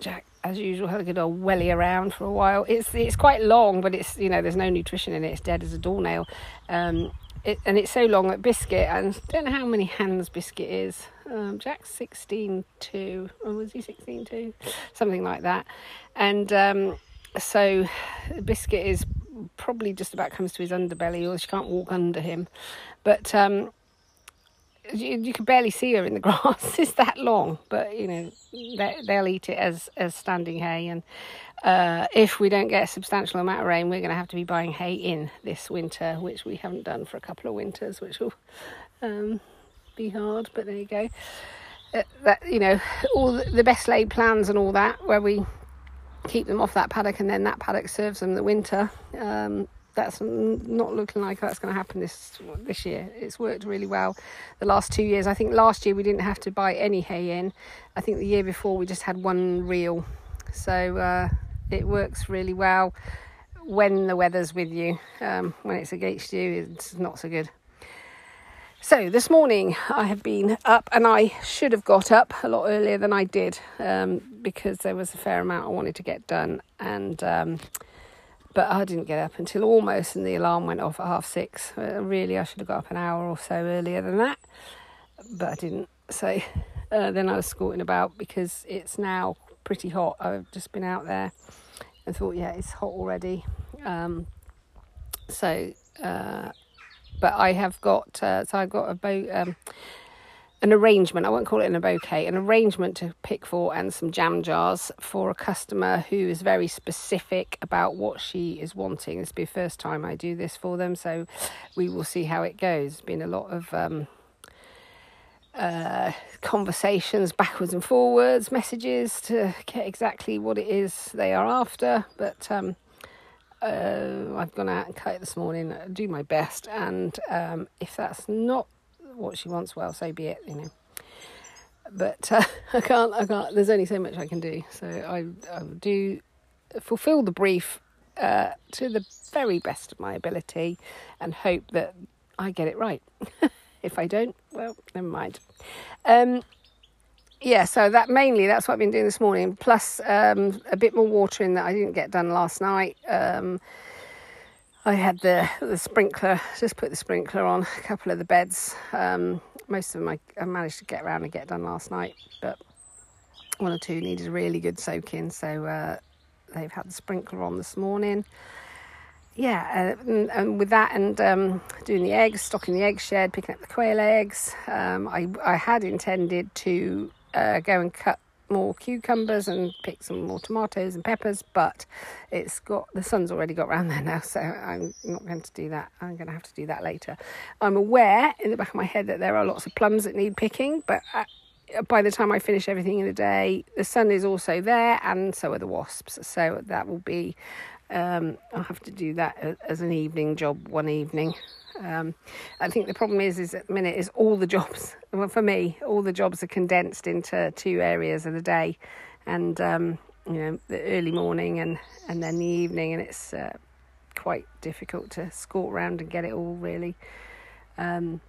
Jack as usual, had a good old welly around for a while. It's it's quite long, but it's you know there's no nutrition in it. It's dead as a doornail, um, it, and it's so long that Biscuit and I don't know how many hands Biscuit is. Um, Jack's sixteen two, or was he sixteen two, something like that, and um, so Biscuit is probably just about comes to his underbelly, or she can't walk under him, but um, you, you can barely see her in the [laughs] grass. it's that long, but you know they, they'll eat it as as standing hay. And uh, if we don't get a substantial amount of rain, we're going to have to be buying hay in this winter, which we haven't done for a couple of winters, which will um, be hard. But there you go. Uh, that you know all the best laid plans and all that, where we keep them off that paddock and then that paddock serves them the winter. Um, that's not looking like that's going to happen this this year. It's worked really well the last two years. I think last year we didn't have to buy any hay in. I think the year before we just had one reel, so uh, it works really well when the weather's with you. Um, when it's against you, it's not so good. So this morning I have been up, and I should have got up a lot earlier than I did um, because there was a fair amount I wanted to get done, and um, but I didn't get up until almost, and the alarm went off at half six. Uh, really, I should have got up an hour or so earlier than that, but I didn't. So uh, then I was squatting about because it's now pretty hot. I've just been out there and thought, yeah, it's hot already. Um, so, uh, but I have got uh, so I've got a boat. Um, an arrangement, I won't call it an bouquet, an arrangement to pick for and some jam jars for a customer who is very specific about what she is wanting. This will be the first time I do this for them, so we will see how it goes. There's been a lot of um, uh, conversations backwards and forwards, messages to get exactly what it is they are after, but um, uh, I've gone out and cut it this morning, do my best, and um, if that's not what she wants, well, so be it, you know. But uh, [laughs] I can't, I can't, there's only so much I can do. So I, I do fulfill the brief uh, to the very best of my ability and hope that I get it right. [laughs] if I don't, well, never mind. Um, yeah, so that mainly that's what I've been doing this morning, plus um, a bit more watering that I didn't get done last night. Um, I had the the sprinkler, just put the sprinkler on a couple of the beds. Um, most of them I, I, managed to get around and get done last night, but one or two needed a really good soaking. so uh, they've had the sprinkler on this morning. Yeah, uh, and, and, with that and um, doing the eggs, stocking the egg shed, picking up the quail eggs, um, I, I had intended to uh, go and cut more cucumbers and pick some more tomatoes and peppers, but it's got the sun's already got round there now, [laughs] so I'm not going to do that. I'm going to have to do that later. I'm aware in the back of my head that there are lots of plums that need picking, but uh, by the time I finish everything in the day, the sun is also there, and so are the wasps. So that will be. Um, I'll have to do that as an evening job one evening. Um, I think the problem is, is at the minute is all the jobs. [laughs] Well, for me, all the jobs are condensed into two areas of the day, and um, you know the early morning and and then the evening, and it's uh, quite difficult to score around and get it all really. Um,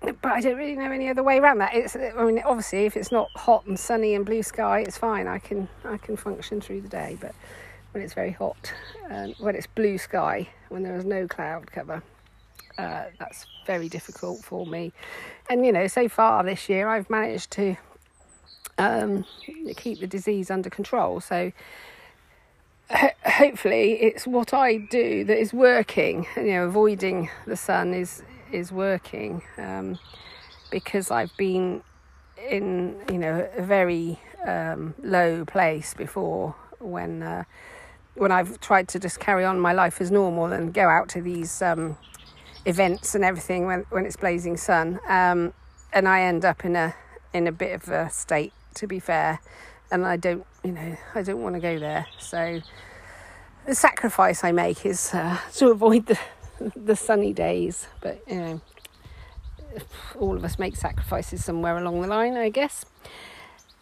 but I don't really know any other way around that. It's, I mean, obviously, if it's not hot and sunny and blue sky, it's fine. I can I can function through the day. But when it's very hot, and when it's blue sky, when there is no cloud cover, uh, that's very difficult for me. And you know, so far this year, I've managed to um, keep the disease under control. So hopefully, it's what I do that is working. You know, avoiding the sun is is working um, because I've been in you know a very um, low place before when uh, when I've tried to just carry on my life as normal and go out to these um, events and everything when when it's blazing sun, um, and I end up in a in a bit of a state to be fair, and I don't you know I don't want to go there so. The sacrifice I make is uh, [laughs] to avoid the the sunny days, but you know, all of us make sacrifices somewhere along the line, I guess,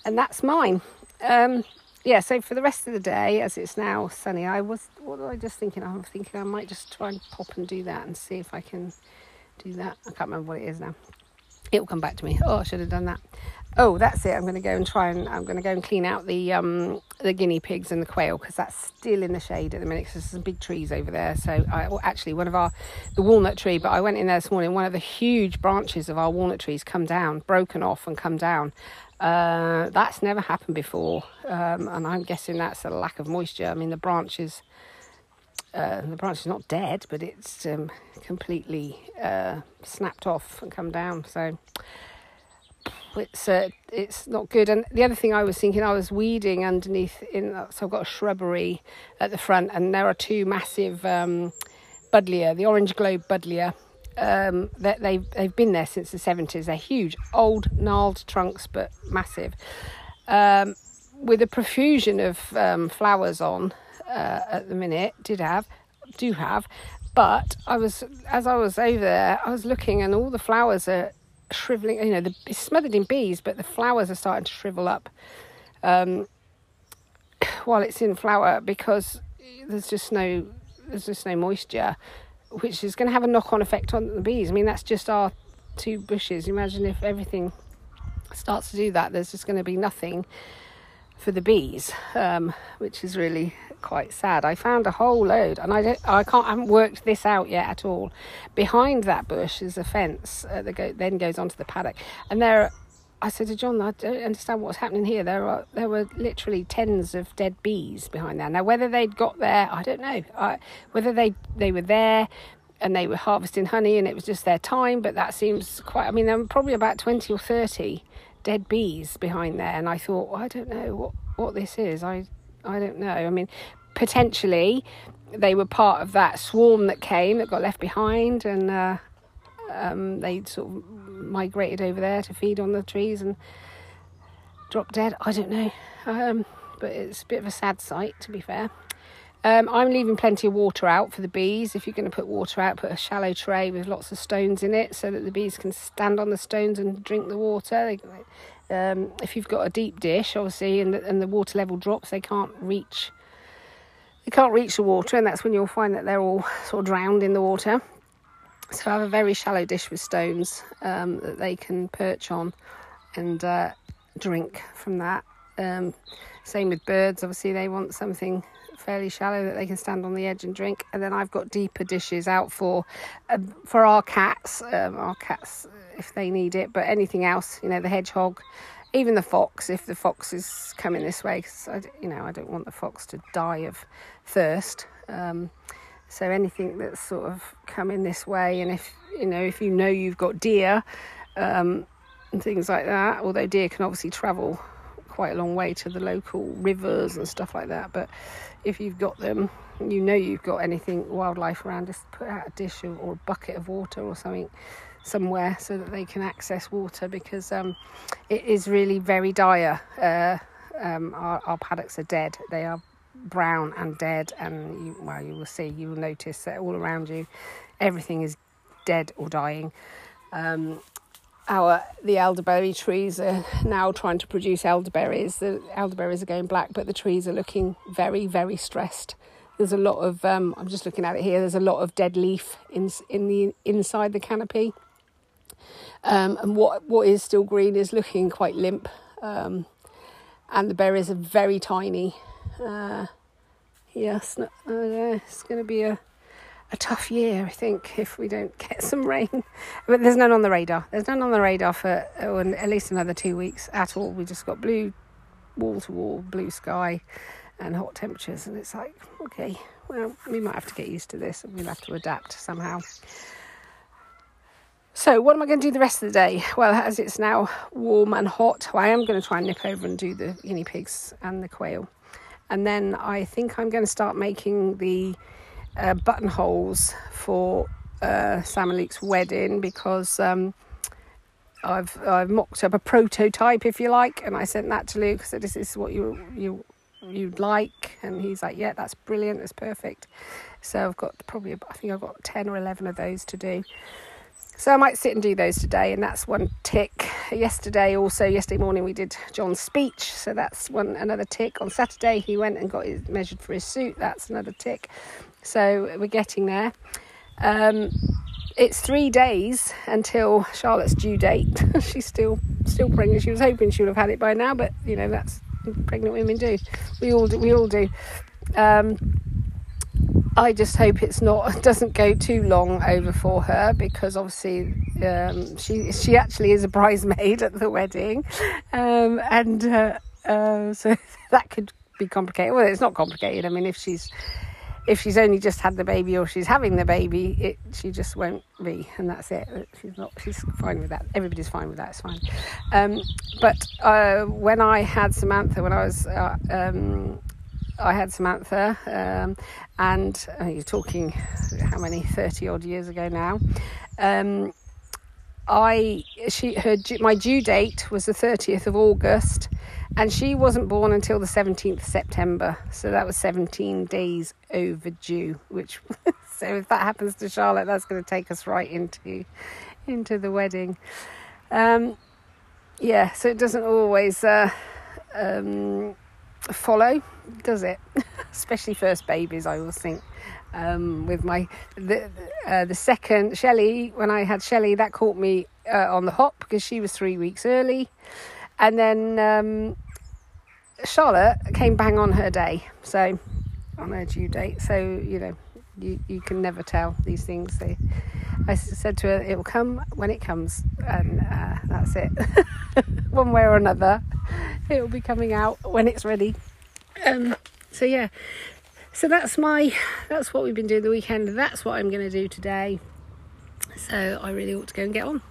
and that's mine. Um, yeah, so for the rest of the day, as it's now sunny, I was what was I just thinking? I'm thinking I might just try and pop and do that and see if I can do that. I can't remember what it is now. It will come back to me. Oh, I should have done that. Oh, that's it. I'm going to go and try and I'm going to go and clean out the um, the guinea pigs and the quail because that's still in the shade at the minute. there's some big trees over there. So I well, actually one of our the walnut tree, but I went in there this morning. One of the huge branches of our walnut trees come down, broken off and come down. Uh, that's never happened before, um, and I'm guessing that's a lack of moisture. I mean the branches. Uh, the branch is not dead, but it's um, completely uh, snapped off and come down. So it's uh, it's not good. And the other thing I was thinking, I was weeding underneath in so I've got a shrubbery at the front, and there are two massive um, buddleia, the orange globe buddleia. Um, that they've they've been there since the seventies. They're huge, old gnarled trunks, but massive, um, with a profusion of um, flowers on uh, at the minute. Did have, do have, but I was as I was over there, I was looking, and all the flowers are shriveling. You know, the, it's smothered in bees, but the flowers are starting to shrivel up um, while it's in flower because there's just no there's just no moisture, which is going to have a knock-on effect on the bees. I mean, that's just our two bushes. Imagine if everything starts to do that. There's just going to be nothing for the bees, um, which is really quite sad. I found a whole load, and I don't, I can't, I haven't worked this out yet at all. Behind that bush is a fence uh, that go, then goes onto the paddock, and there. I said to John, I don't understand what's happening here. There are there were literally tens of dead bees behind there. Now whether they'd got there, I don't know. I, whether they they were there and they were harvesting honey and it was just their time, but that seems quite. I mean, there were probably about twenty or thirty dead bees behind there, and I thought, well, I don't know what what this is. I I don't know. I mean, potentially they were part of that swarm that came that got left behind, and uh, um, they sort of migrated over there to feed on the trees and drop dead. I don't know, um, but it's a bit of a sad sight to be fair. Um, I'm leaving plenty of water out for the bees. If you're going to put water out, put a shallow tray with lots of stones in it so that the bees can stand on the stones and drink the water. Um, if you've got a deep dish, obviously, and the, and the water level drops, they can't reach they can't reach the water, and that's when you'll find that they're all sort of drowned in the water. So I have a very shallow dish with stones um, that they can perch on and uh, drink from that. Um, same with birds, obviously, they want something fairly shallow that they can stand on the edge and drink. And then I've got deeper dishes out for um, for our cats, um, our cats if they need it. But anything else, you know, the hedgehog, even the fox, if the fox is coming this way, because you know I don't want the fox to die of thirst. Um, so anything that's sort of coming this way, and if you know if you know you've got deer um, and things like that, although deer can obviously travel quite a long way to the local rivers and stuff like that, but if you've got them, you know you've got anything wildlife around, just put out a dish of, or a bucket of water or something somewhere so that they can access water because um, it is really very dire. Uh, um, our, our, paddocks are dead. They are brown and dead, and you, well, you will see. You will notice that all around you, everything is dead or dying. Um, our the elderberry trees are now trying to produce elderberries. The elderberries are going black, but the trees are looking very, very stressed. There's a lot of um, I'm just looking at it here. There's a lot of dead leaf in in the inside the canopy, um, and what what is still green is looking quite limp, um, and the berries are very tiny. Uh, yes, uh, it's going to be a a tough year, I think, if we don't get [laughs] some rain. But there's none on the radar. There's none on the radar for oh, at least another two weeks at all. We just got blue, wall to wall, blue sky, and hot temperatures. And it's like, okay, well, we might have to get used to this and we'll have to adapt somehow. So, what am I going to do the rest of the day? Well, as it's now warm and hot, I am going to try and nip over and do the guinea pigs and the quail. And then I think I'm going to start making the uh, buttonholes for uh, Sam and Luke's wedding because um, I've I've mocked up a prototype, if you like, and I sent that to Luke. I Said, "This is what you you you'd like," and he's like, "Yeah, that's brilliant. That's perfect." So I've got probably I think I've got ten or eleven of those to do. So I might sit and do those today, and that's one tick. Yesterday, also yesterday morning, we did John's speech, so that's one another tick. On Saturday, he went and got his measured for his suit. That's another tick. So we're getting there. Um, it's three days until Charlotte's due date. [laughs] She's still still pregnant. She was hoping she would have had it by now, but you know that's pregnant women do. We all do. We all do. Um, I just hope it's not [laughs] doesn't go too long over for her because obviously um, she she actually is a bridesmaid at the wedding, um, and uh, uh, so [laughs] that could be complicated. Well, it's not complicated. I mean, if she's if she's only just had the baby or she's having the baby, it she just won't be, and that's it. She's not. She's fine with that. Everybody's fine with that. It's fine. Um, but uh, when I had Samantha, when I was, uh, um, I had Samantha, um, and uh, you're talking how many thirty odd years ago now. Um, I she her my due date was the 30th of August and she wasn't born until the 17th of September so that was 17 days overdue which [laughs] so if that happens to Charlotte that's going to take us right into into the wedding um, yeah so it doesn't always uh, um, follow does it [laughs] especially first babies I always think um, with my the uh, the second Shelley when I had Shelley that caught me uh, on the hop because she was three weeks early, and then um, Charlotte came bang on her day, so on her due date. So you know you you can never tell these things. They, I said to her, it will come when it comes, and uh, that's it. [laughs] One way or another, it will be coming out when it's ready. Um, so yeah, so that's my that's what we've been doing the weekend that's what i'm going to do today so i really ought to go and get on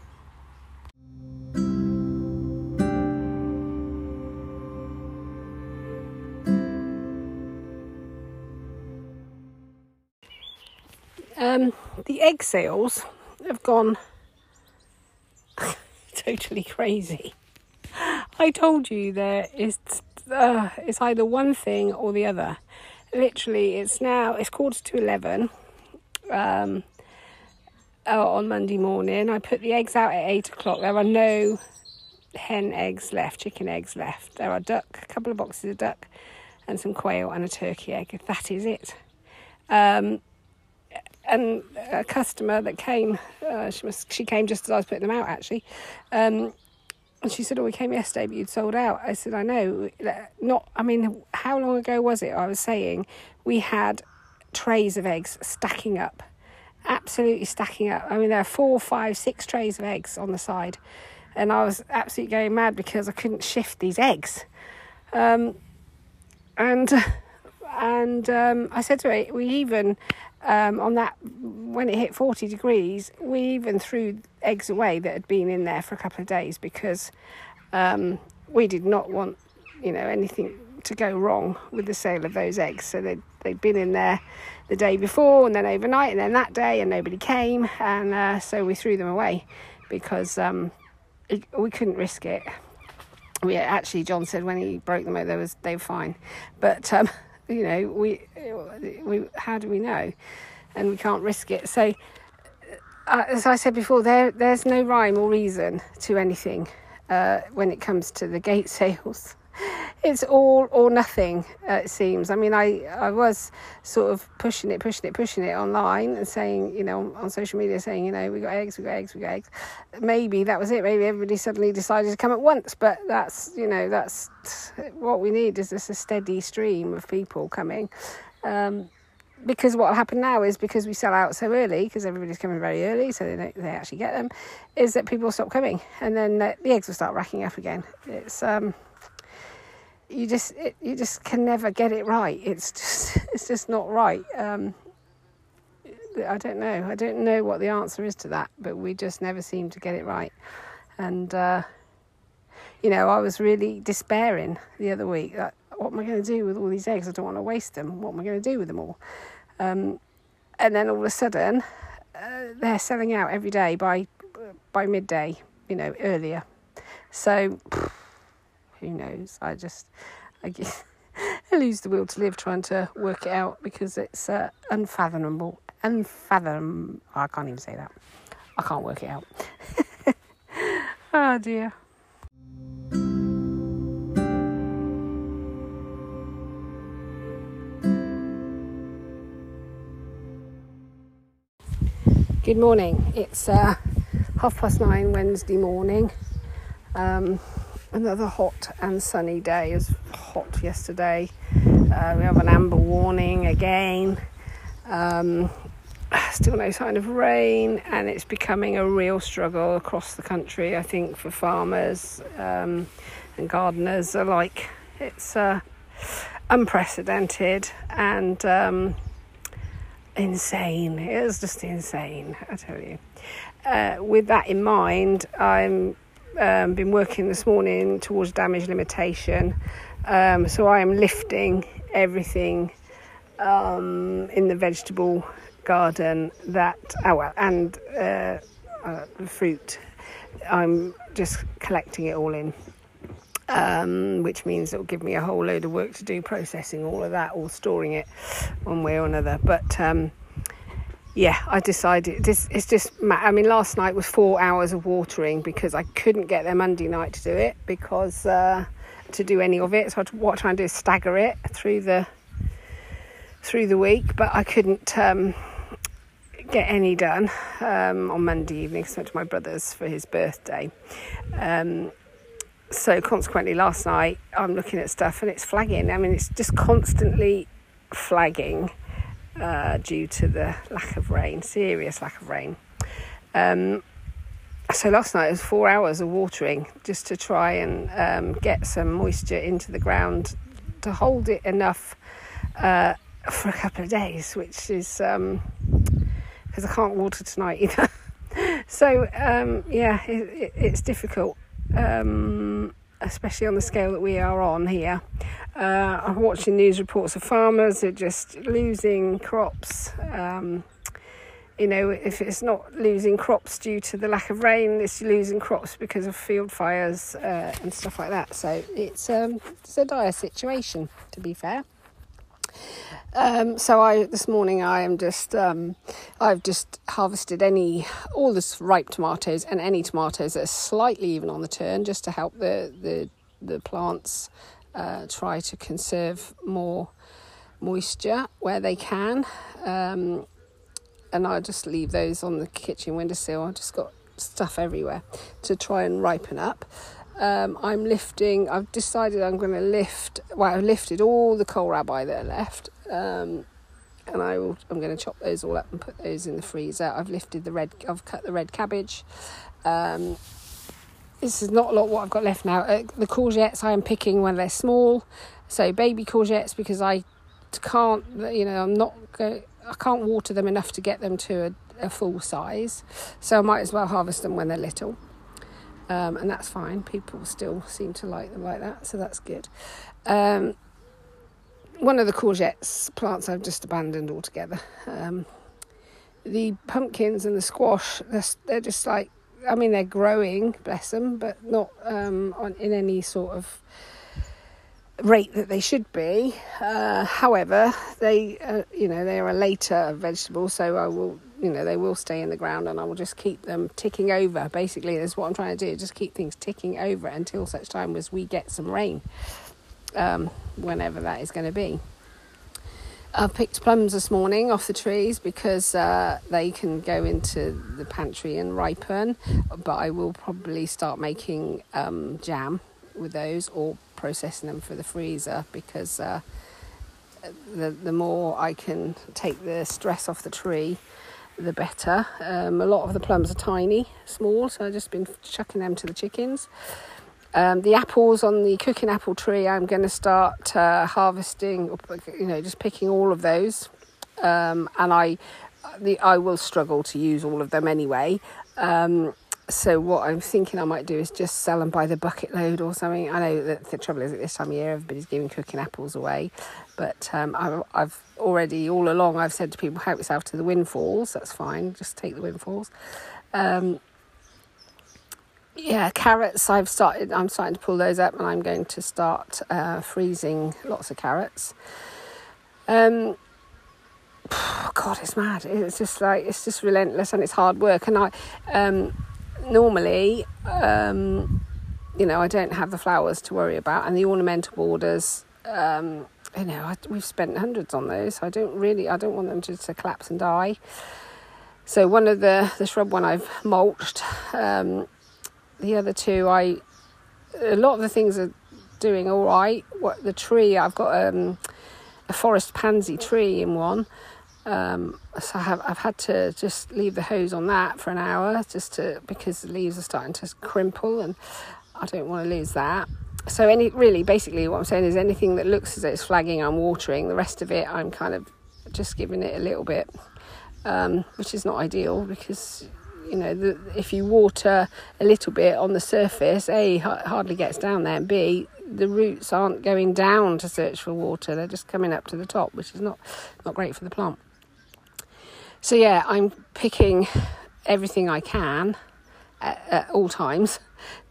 um, the egg sales have gone [laughs] totally crazy. I told you that it's uh, it's either one thing or the other. Literally it's now it's quarter to 11 um, uh, on monday morning. I put the eggs out at 8 o'clock. There are no hen eggs left chicken eggs left. There are duck a couple of boxes of duck and some quail and a turkey egg that is it. Um, and a customer that came, uh, she she came just as I was putting them out actually. Um, and she said, "Oh, we came yesterday, but you'd sold out." I said, "I know. Not. I mean, how long ago was it?" I was saying we had trays of eggs stacking up, absolutely stacking up. I mean, there are four, five, six trays of eggs on the side, and I was absolutely going mad because I couldn't shift these eggs. Um, and and um, I said to her, we even um, on that when it hit 40 degrees, we even threw eggs away that had been in there for a couple of days because um, we did not want, you know, anything to go wrong with the sale of those eggs. So they'd, they'd been in there the day before and then overnight and then that day and nobody came. And uh, so we threw them away because um, it, we couldn't risk it. We actually, John said when he broke them, out they was they were fine, but um, you know, we, we how do we know? And we can't risk it. So, uh, as I said before, there there's no rhyme or reason to anything uh, when it comes to the gate [laughs] sales it's all or nothing uh, it seems. I mean i i was sort of pushing it pushing it pushing it online and saying you know on social media saying you know we got eggs we got eggs we got eggs. Maybe that was it. Maybe everybody suddenly decided to come at once. But that's you know that's what we need is just a steady stream of people coming. Um, because what will happen now is because we sell out so early because everybody's coming very early so they, they actually get them is that people stop coming. And then the eggs will start racking up again. It's um you just it, you just can never get it right. It's just [laughs] it's just not right. Um, I don't know. I don't know what the answer is to that, but we just never seem to get it right. And uh, you know, I was really despairing the other week. Like, what am I going to do with all these eggs? I don't want to waste them. What am I going to do with them all? Um, and then all of a sudden, uh, they're selling out every day by by midday. You know, earlier. So. Who knows? I just, I guess, [laughs] I lose the will to live trying to work it out because it's uh, unfathomable. Unfathom. I can't even say that. I can't work it out. [laughs] oh dear. Good morning. It's uh, half past nine Wednesday morning. Um, another hot and sunny day. It was hot yesterday. Uh, we have an amber warning again. Um, [sighs] still no sign of rain, and it's becoming a real struggle across the country. I think for farmers um, and gardeners alike, it's uh, unprecedented and um, insane. It was just insane, I tell you. Uh, with that in mind, I'm um, been working this morning towards damage limitation. Um, so I am lifting everything um, in the vegetable garden that, oh well, and uh, uh, fruit. I'm just collecting it all in. Um, which means it will give me a whole load of work to do processing all of that or storing it one way or another. But um, yeah, I decided this. It's just. I mean, last night was four hours of watering because I couldn't get there Monday night to do it because uh, to do any of it. So what I'm trying to do is stagger it through the through the week, but I couldn't um, get any done um, on Monday evening. So I went to my brother's for his birthday. Um, so consequently, last night I'm looking at stuff and it's flagging. I mean, it's just constantly flagging uh, due to the lack of rain, serious lack of rain. Um, so last night it was four hours of watering just to try and um, get some moisture into the ground to hold it enough uh, for a couple of days, which is because um, I can't water tonight either. [laughs] so um, yeah, it, it, it's difficult, um, especially on the scale that we are on here. Uh, I'm watching news reports of farmers are just losing crops. Um, you know, if it's not losing crops due to the lack of rain, it's losing crops because of field fires uh, and stuff like that. So it's um, it's a dire situation, to be fair. Um, so I this morning I am just um, I've just harvested any all the ripe tomatoes and any tomatoes that are slightly even on the turn just to help the the the plants uh, try to conserve more moisture where they can. Um, and I just leave those on the kitchen windowsill. I just got stuff everywhere to try and ripen up. Um, I'm lifting. I've decided I'm going to lift. Well, I've lifted all the kohlrabi that are left, um, and I will. I'm going to chop those all up and put those in the freezer. I've lifted the red. I've cut the red cabbage. Um, this is not a lot what I've got left now. Uh, the courgettes I am picking when they're small, so baby courgettes because I can't. You know, I'm not. I can't water them enough to get them to a, a full size, so I might as well harvest them when they're little um, and that's fine. People still seem to like them like that, so that's good. Um, one of the courgettes plants I've just abandoned altogether. Um, the pumpkins and the squash, they're, they're, just like, I mean, they're growing, bless them, but not um, on, in any sort of rate that they should be. Uh, however, they, uh, you know, they are a later vegetable, so I will you know they will stay in the ground and I will just keep them ticking over. Basically that's what I'm trying to do just keep things ticking over until such time as we get some rain um, whenever that is going to be. I've picked plums this morning off the trees because uh, they can go into the pantry and ripen but I will probably start making um, jam with those or processing them for the freezer because uh, the the more I can take the stress off the tree the better. Um, a lot of the plums are tiny, small, so I've just been chucking them to the chickens. Um, the apples on the cooking apple tree, I'm going to start uh, harvesting, you know, just picking all of those. Um, and I, the, I will struggle to use all of them anyway. Um, so what I'm thinking I might do is just sell them by the bucket load or something. I know that the trouble is at this time of year everybody's giving cooking apples away, but um, I've, I've, already all along I've said to people help yourself to the windfalls. That's fine, just take the windfalls. Um, yeah, carrots. I've started. I'm starting to pull those up, and I'm going to start uh, freezing lots of carrots. Um, [sighs] God, it's mad. It's just like it's just relentless and it's hard work. And I, um, normally, um, you know, I don't have the flowers to worry about, and the ornamental borders. Um, you know, I, we've spent hundreds on those. So I don't really, I don't want them to, to collapse and die. So one of the the shrub one I've mulched. Um, the other two, I a lot of the things are doing all right. What the tree, I've got um, a forest pansy tree in one. Um, so I have, I've had to just leave the hose on that for an hour just to because the leaves are starting to crimple and I don't want to lose that. So any really basically what I'm saying is anything that looks as though it's flagging I'm watering. The rest of it I'm kind of just giving it a little bit, um, which is not ideal because you know the, if you water a little bit on the surface, a hardly gets down there, and b the roots aren't going down to search for water; they're just coming up to the top, which is not not great for the plant. So, yeah, I'm picking everything I can at, at all times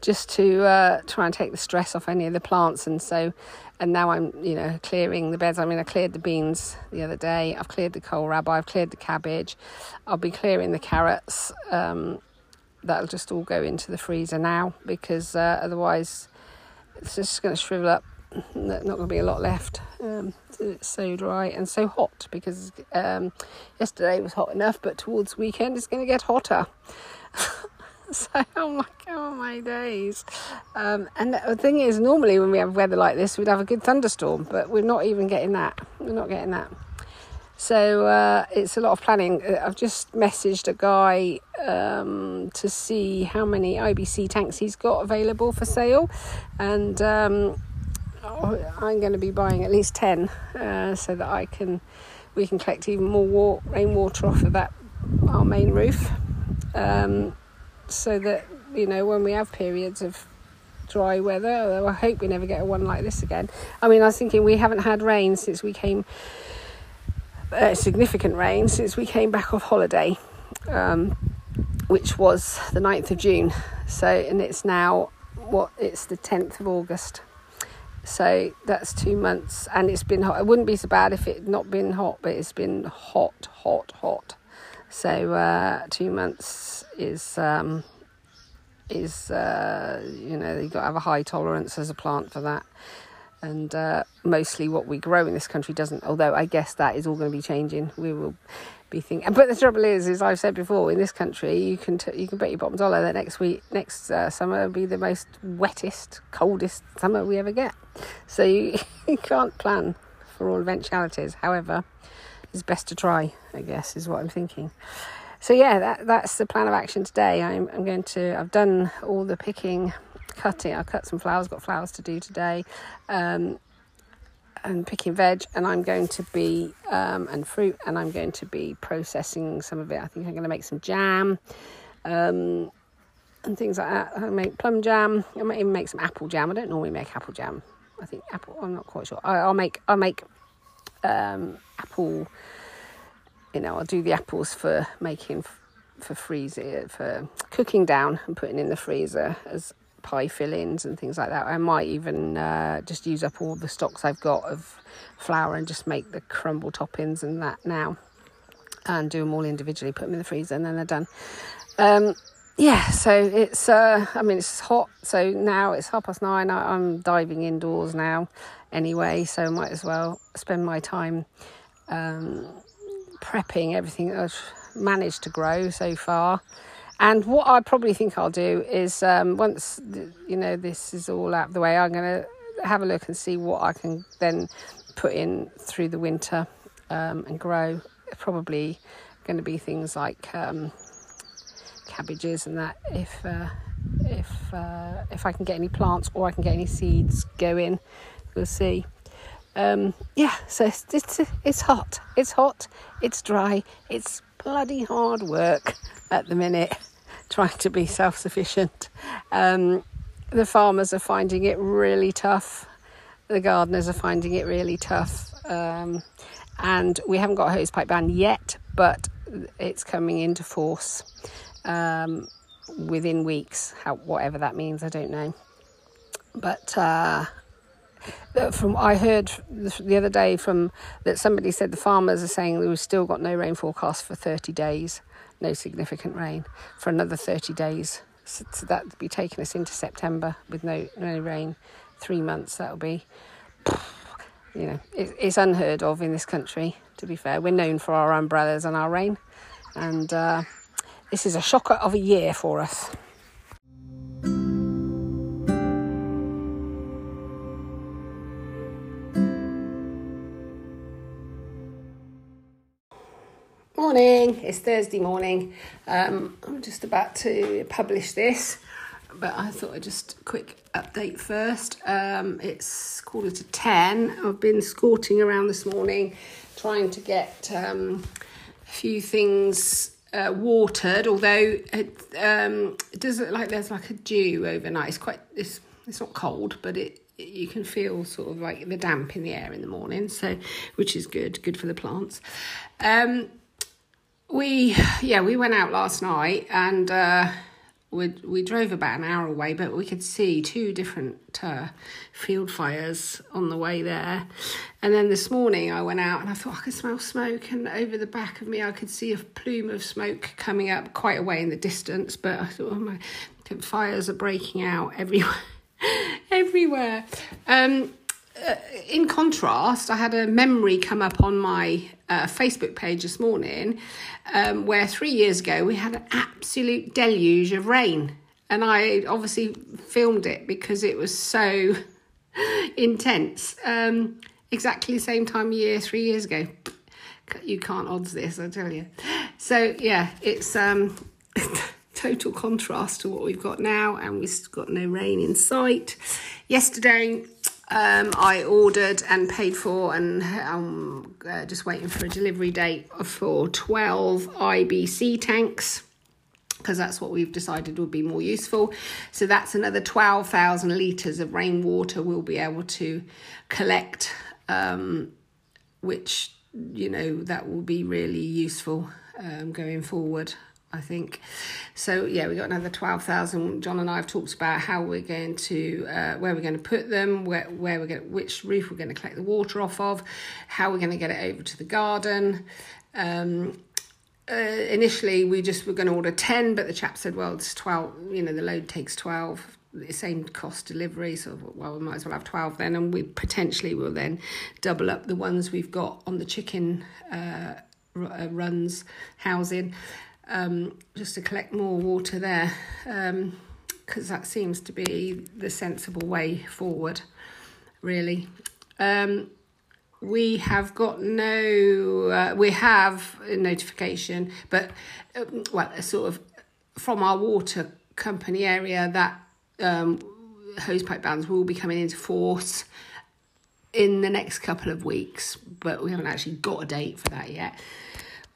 just to uh, try and take the stress off any of the plants. And so, and now I'm, you know, clearing the beds. I mean, I cleared the beans the other day, I've cleared the kohlrabi, I've cleared the cabbage, I'll be clearing the carrots. Um, that'll just all go into the freezer now because uh, otherwise it's just going to shrivel up not going to be a lot left. Um, it's so dry and so hot because um, yesterday was hot enough, but towards weekend it's going to get hotter. [laughs] so oh my oh my days. Um, and the thing is, normally when we have weather like this, we'd have a good thunderstorm, but we're not even getting that. We're not getting that. So uh, it's a lot of planning. Uh, I've just messaged a guy um, to see how many IBC tanks he's got available for sale, and um, I'm going to be buying at least 10 uh, so that I can we can collect even more war, rainwater off of that our main roof. Um, so that you know when we have periods of dry weather I hope we never get a one like this again. I mean I was thinking we haven't had rain since we came uh, significant rain since we came back off holiday um, which was the 9th of June. So and it's now what it's the 10th of August so that's two months, and it's been hot. It wouldn't be so bad if it had not been hot, but it's been hot, hot, hot. So uh, two months is um, is uh, you know you've got to have a high tolerance as a plant for that. and uh, mostly what we grow in this country doesn't. Although I guess that is all going to be changing. We will be thinking. But the trouble is, as I've said before, in this country, you can t- you can bet your bottom dollar that next week, next uh, summer, will be the most wettest, coldest summer we ever get. So you, [laughs] you can't plan for all eventualities. However, it's best to try. I guess is what I'm thinking. So yeah, that that's the plan of action today. I'm I'm going to. I've done all the picking cutting. I cut some flowers, got flowers to do today, um, and picking veg. And I'm going to be um, and fruit, and I'm going to be processing some of it. I think I'm going to make some jam. Um, and things like that. I make plum jam. I might even make some apple jam. I don't normally make apple jam. I think apple. I'm not quite sure. I, will make. I'll make um, apple. You know, I'll do the apples for making for freezer for cooking down and putting in the freezer as pie fillings and things like that. I might even uh, just use up all the stocks I've got of flour and just make the crumble toppings and that now and do them all individually, put them in the freezer and then they're done. Um, yeah, so it's, uh, I mean, it's hot. So now it's half past nine. I, am diving indoors now anyway, so I might as well spend my time um, prepping everything I've managed to grow so far. And what I probably think I'll do is um, once you know this is all out of the way, I'm going to have a look and see what I can then put in through the winter um, and grow. Probably going to be things like um, cabbages and that. If uh, if uh, if I can get any plants or I can get any seeds going, we'll see. Um, yeah, so it's, it's it's hot. It's hot. It's dry. It's bloody hard work at the minute trying to be self sufficient. Um, the farmers are finding it really tough. The gardeners are finding it really tough. Um, and we haven't got a hose pipe ban yet, but it's coming into force um, within weeks. How, whatever that means, I don't know. But uh, from I heard the other day from that somebody said the farmers are saying we've still got no rain forecast for 30 days no significant rain for another 30 days. So, so that would be taking us into September with no, no rain. Three months, that'll be, [sighs] you know, it, it's unheard of in this country, to be fair. We're known for our umbrellas and our rain. And uh, this is a shocker of a year for us. Morning, it's Thursday morning. Um, I'm just about to publish this, but I thought I'd just quick update first. Um, it's quarter to 10. I've been scorting around this morning trying to get um, a few things uh, watered, although it, um, it does look like there's like a dew overnight. It's quite, it's, it's not cold, but it, you can feel sort of like the damp in the air in the morning, so which is good, good for the plants. Um, we yeah we went out last night and uh, we we drove about an hour away, but we could see two different uh, field fires on the way there. And then this morning I went out and I thought I could smell smoke, and over the back of me I could see a plume of smoke coming up quite a way in the distance. But I thought, oh my, fires are breaking out everywhere, [laughs] everywhere. Um, uh, in contrast, I had a memory come up on my uh, Facebook page this morning um, where three years ago we had an absolute deluge of rain. And I obviously filmed it because it was so [laughs] intense. Um, exactly the same time of year three years ago. You can't odds this, I tell you. So, yeah, it's um, [laughs] total contrast to what we've got now, and we've got no rain in sight. Yesterday, um, I ordered and paid for, and I'm uh, just waiting for a delivery date for 12 IBC tanks because that's what we've decided would be more useful. So that's another 12,000 litres of rainwater we'll be able to collect, um, which, you know, that will be really useful um, going forward. I think. So yeah, we got another twelve thousand. John and I have talked about how we're going to uh, where we're going to put them, where where we're going, which roof we're going to collect the water off of, how we're going to get it over to the garden. Um, uh, initially, we just were going to order ten, but the chap said, "Well, it's twelve. You know, the load takes twelve the same cost delivery. So well, we might as well have twelve then, and we potentially will then double up the ones we've got on the chicken uh, uh runs housing, um, just to collect more water there, because um, that seems to be the sensible way forward, really. Um, we have got no, uh, we have a notification, but um, well, sort of from our water company area that um, hosepipe bans will be coming into force in the next couple of weeks, but we haven't actually got a date for that yet.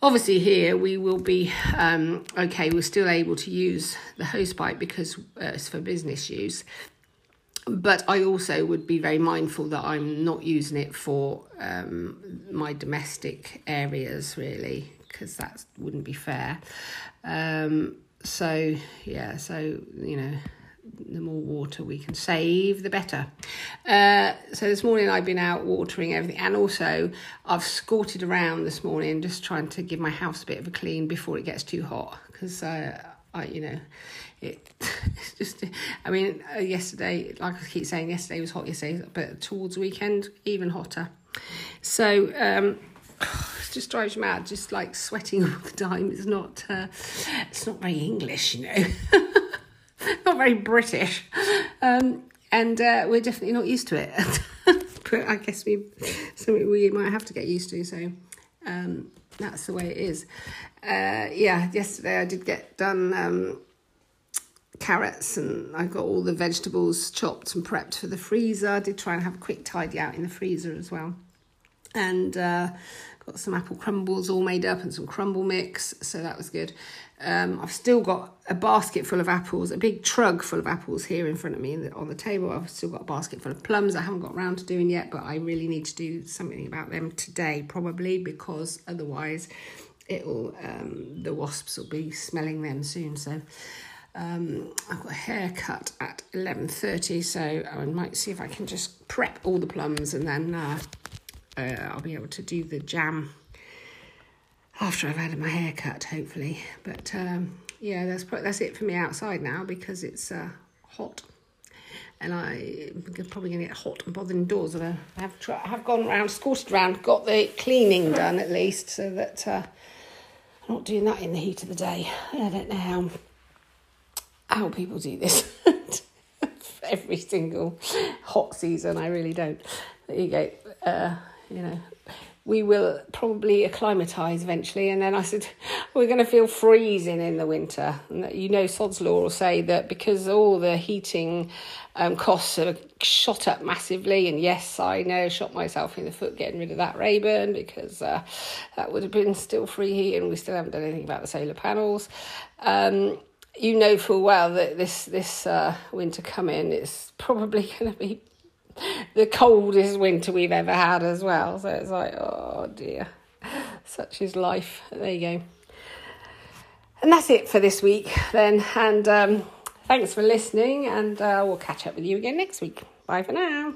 Obviously, here we will be um, okay. We're still able to use the hosepipe because uh, it's for business use, but I also would be very mindful that I'm not using it for um, my domestic areas really because that wouldn't be fair. Um, so yeah, so you know, the more water we can save, the better. Uh, so this morning I've been out watering everything, and also I've scorted around this morning, just trying to give my house a bit of a clean before it gets too hot because uh, I, you know it, [laughs] it's just, I mean, uh, yesterday, like I keep saying, yesterday was hot yesterday, but towards weekend, even hotter. So, um, [sighs] it just drives me mad, just like sweating [laughs] all the time. It's not, uh, it's not very English, you know, [laughs] not very British. Um, and uh, we're definitely not used to it. [laughs] but I guess we, something we might have to get used to. So, um, that's the way it is. Uh, yeah, yesterday I did get done um, carrots and I got all the vegetables chopped and prepped for the freezer. I did try and have a quick tidy out in the freezer as well. And uh, got some apple crumbles all made up and some crumble mix, so that was good. Um, I've still got a basket full of apples, a big trug full of apples here in front of me on the table. I've still got a basket full of plums I haven't got around to doing yet, but I really need to do something about them today, probably because otherwise it'll um, the wasps will be smelling them soon. So um, I've got a haircut at 11.30, so I might see if I can just prep all the plums and then uh, uh, I'll be able to do the jam after I've had my haircut, hopefully. But um, yeah, that's, that's it for me outside now because it's uh, hot. And I'm probably going to get hot and bothered indoors. I have, I have gone around, scorted around, got the cleaning done at least, so that uh, I'm not doing that in the heat of the day. I don't know how how people do this [laughs] every single hot season. I really don't. There you go. Uh, you know, we will probably acclimatise eventually. And then I said, [laughs] we're going to feel freezing in the winter. And you know, Sod's Law will say that because all the heating um, costs have shot up massively. And yes, I know, shot myself in the foot getting rid of that Rayburn because uh, that would have been still free heat and we still haven't done anything about the solar panels. Um, you know full well that this this uh, winter coming it's probably [laughs] going to be [laughs] the coldest winter we've ever had as well. So it's like, oh dear, such is life. There you go. And that's it for this week then. And um, thanks for listening, and uh, we'll catch up with you again next week. Bye for now.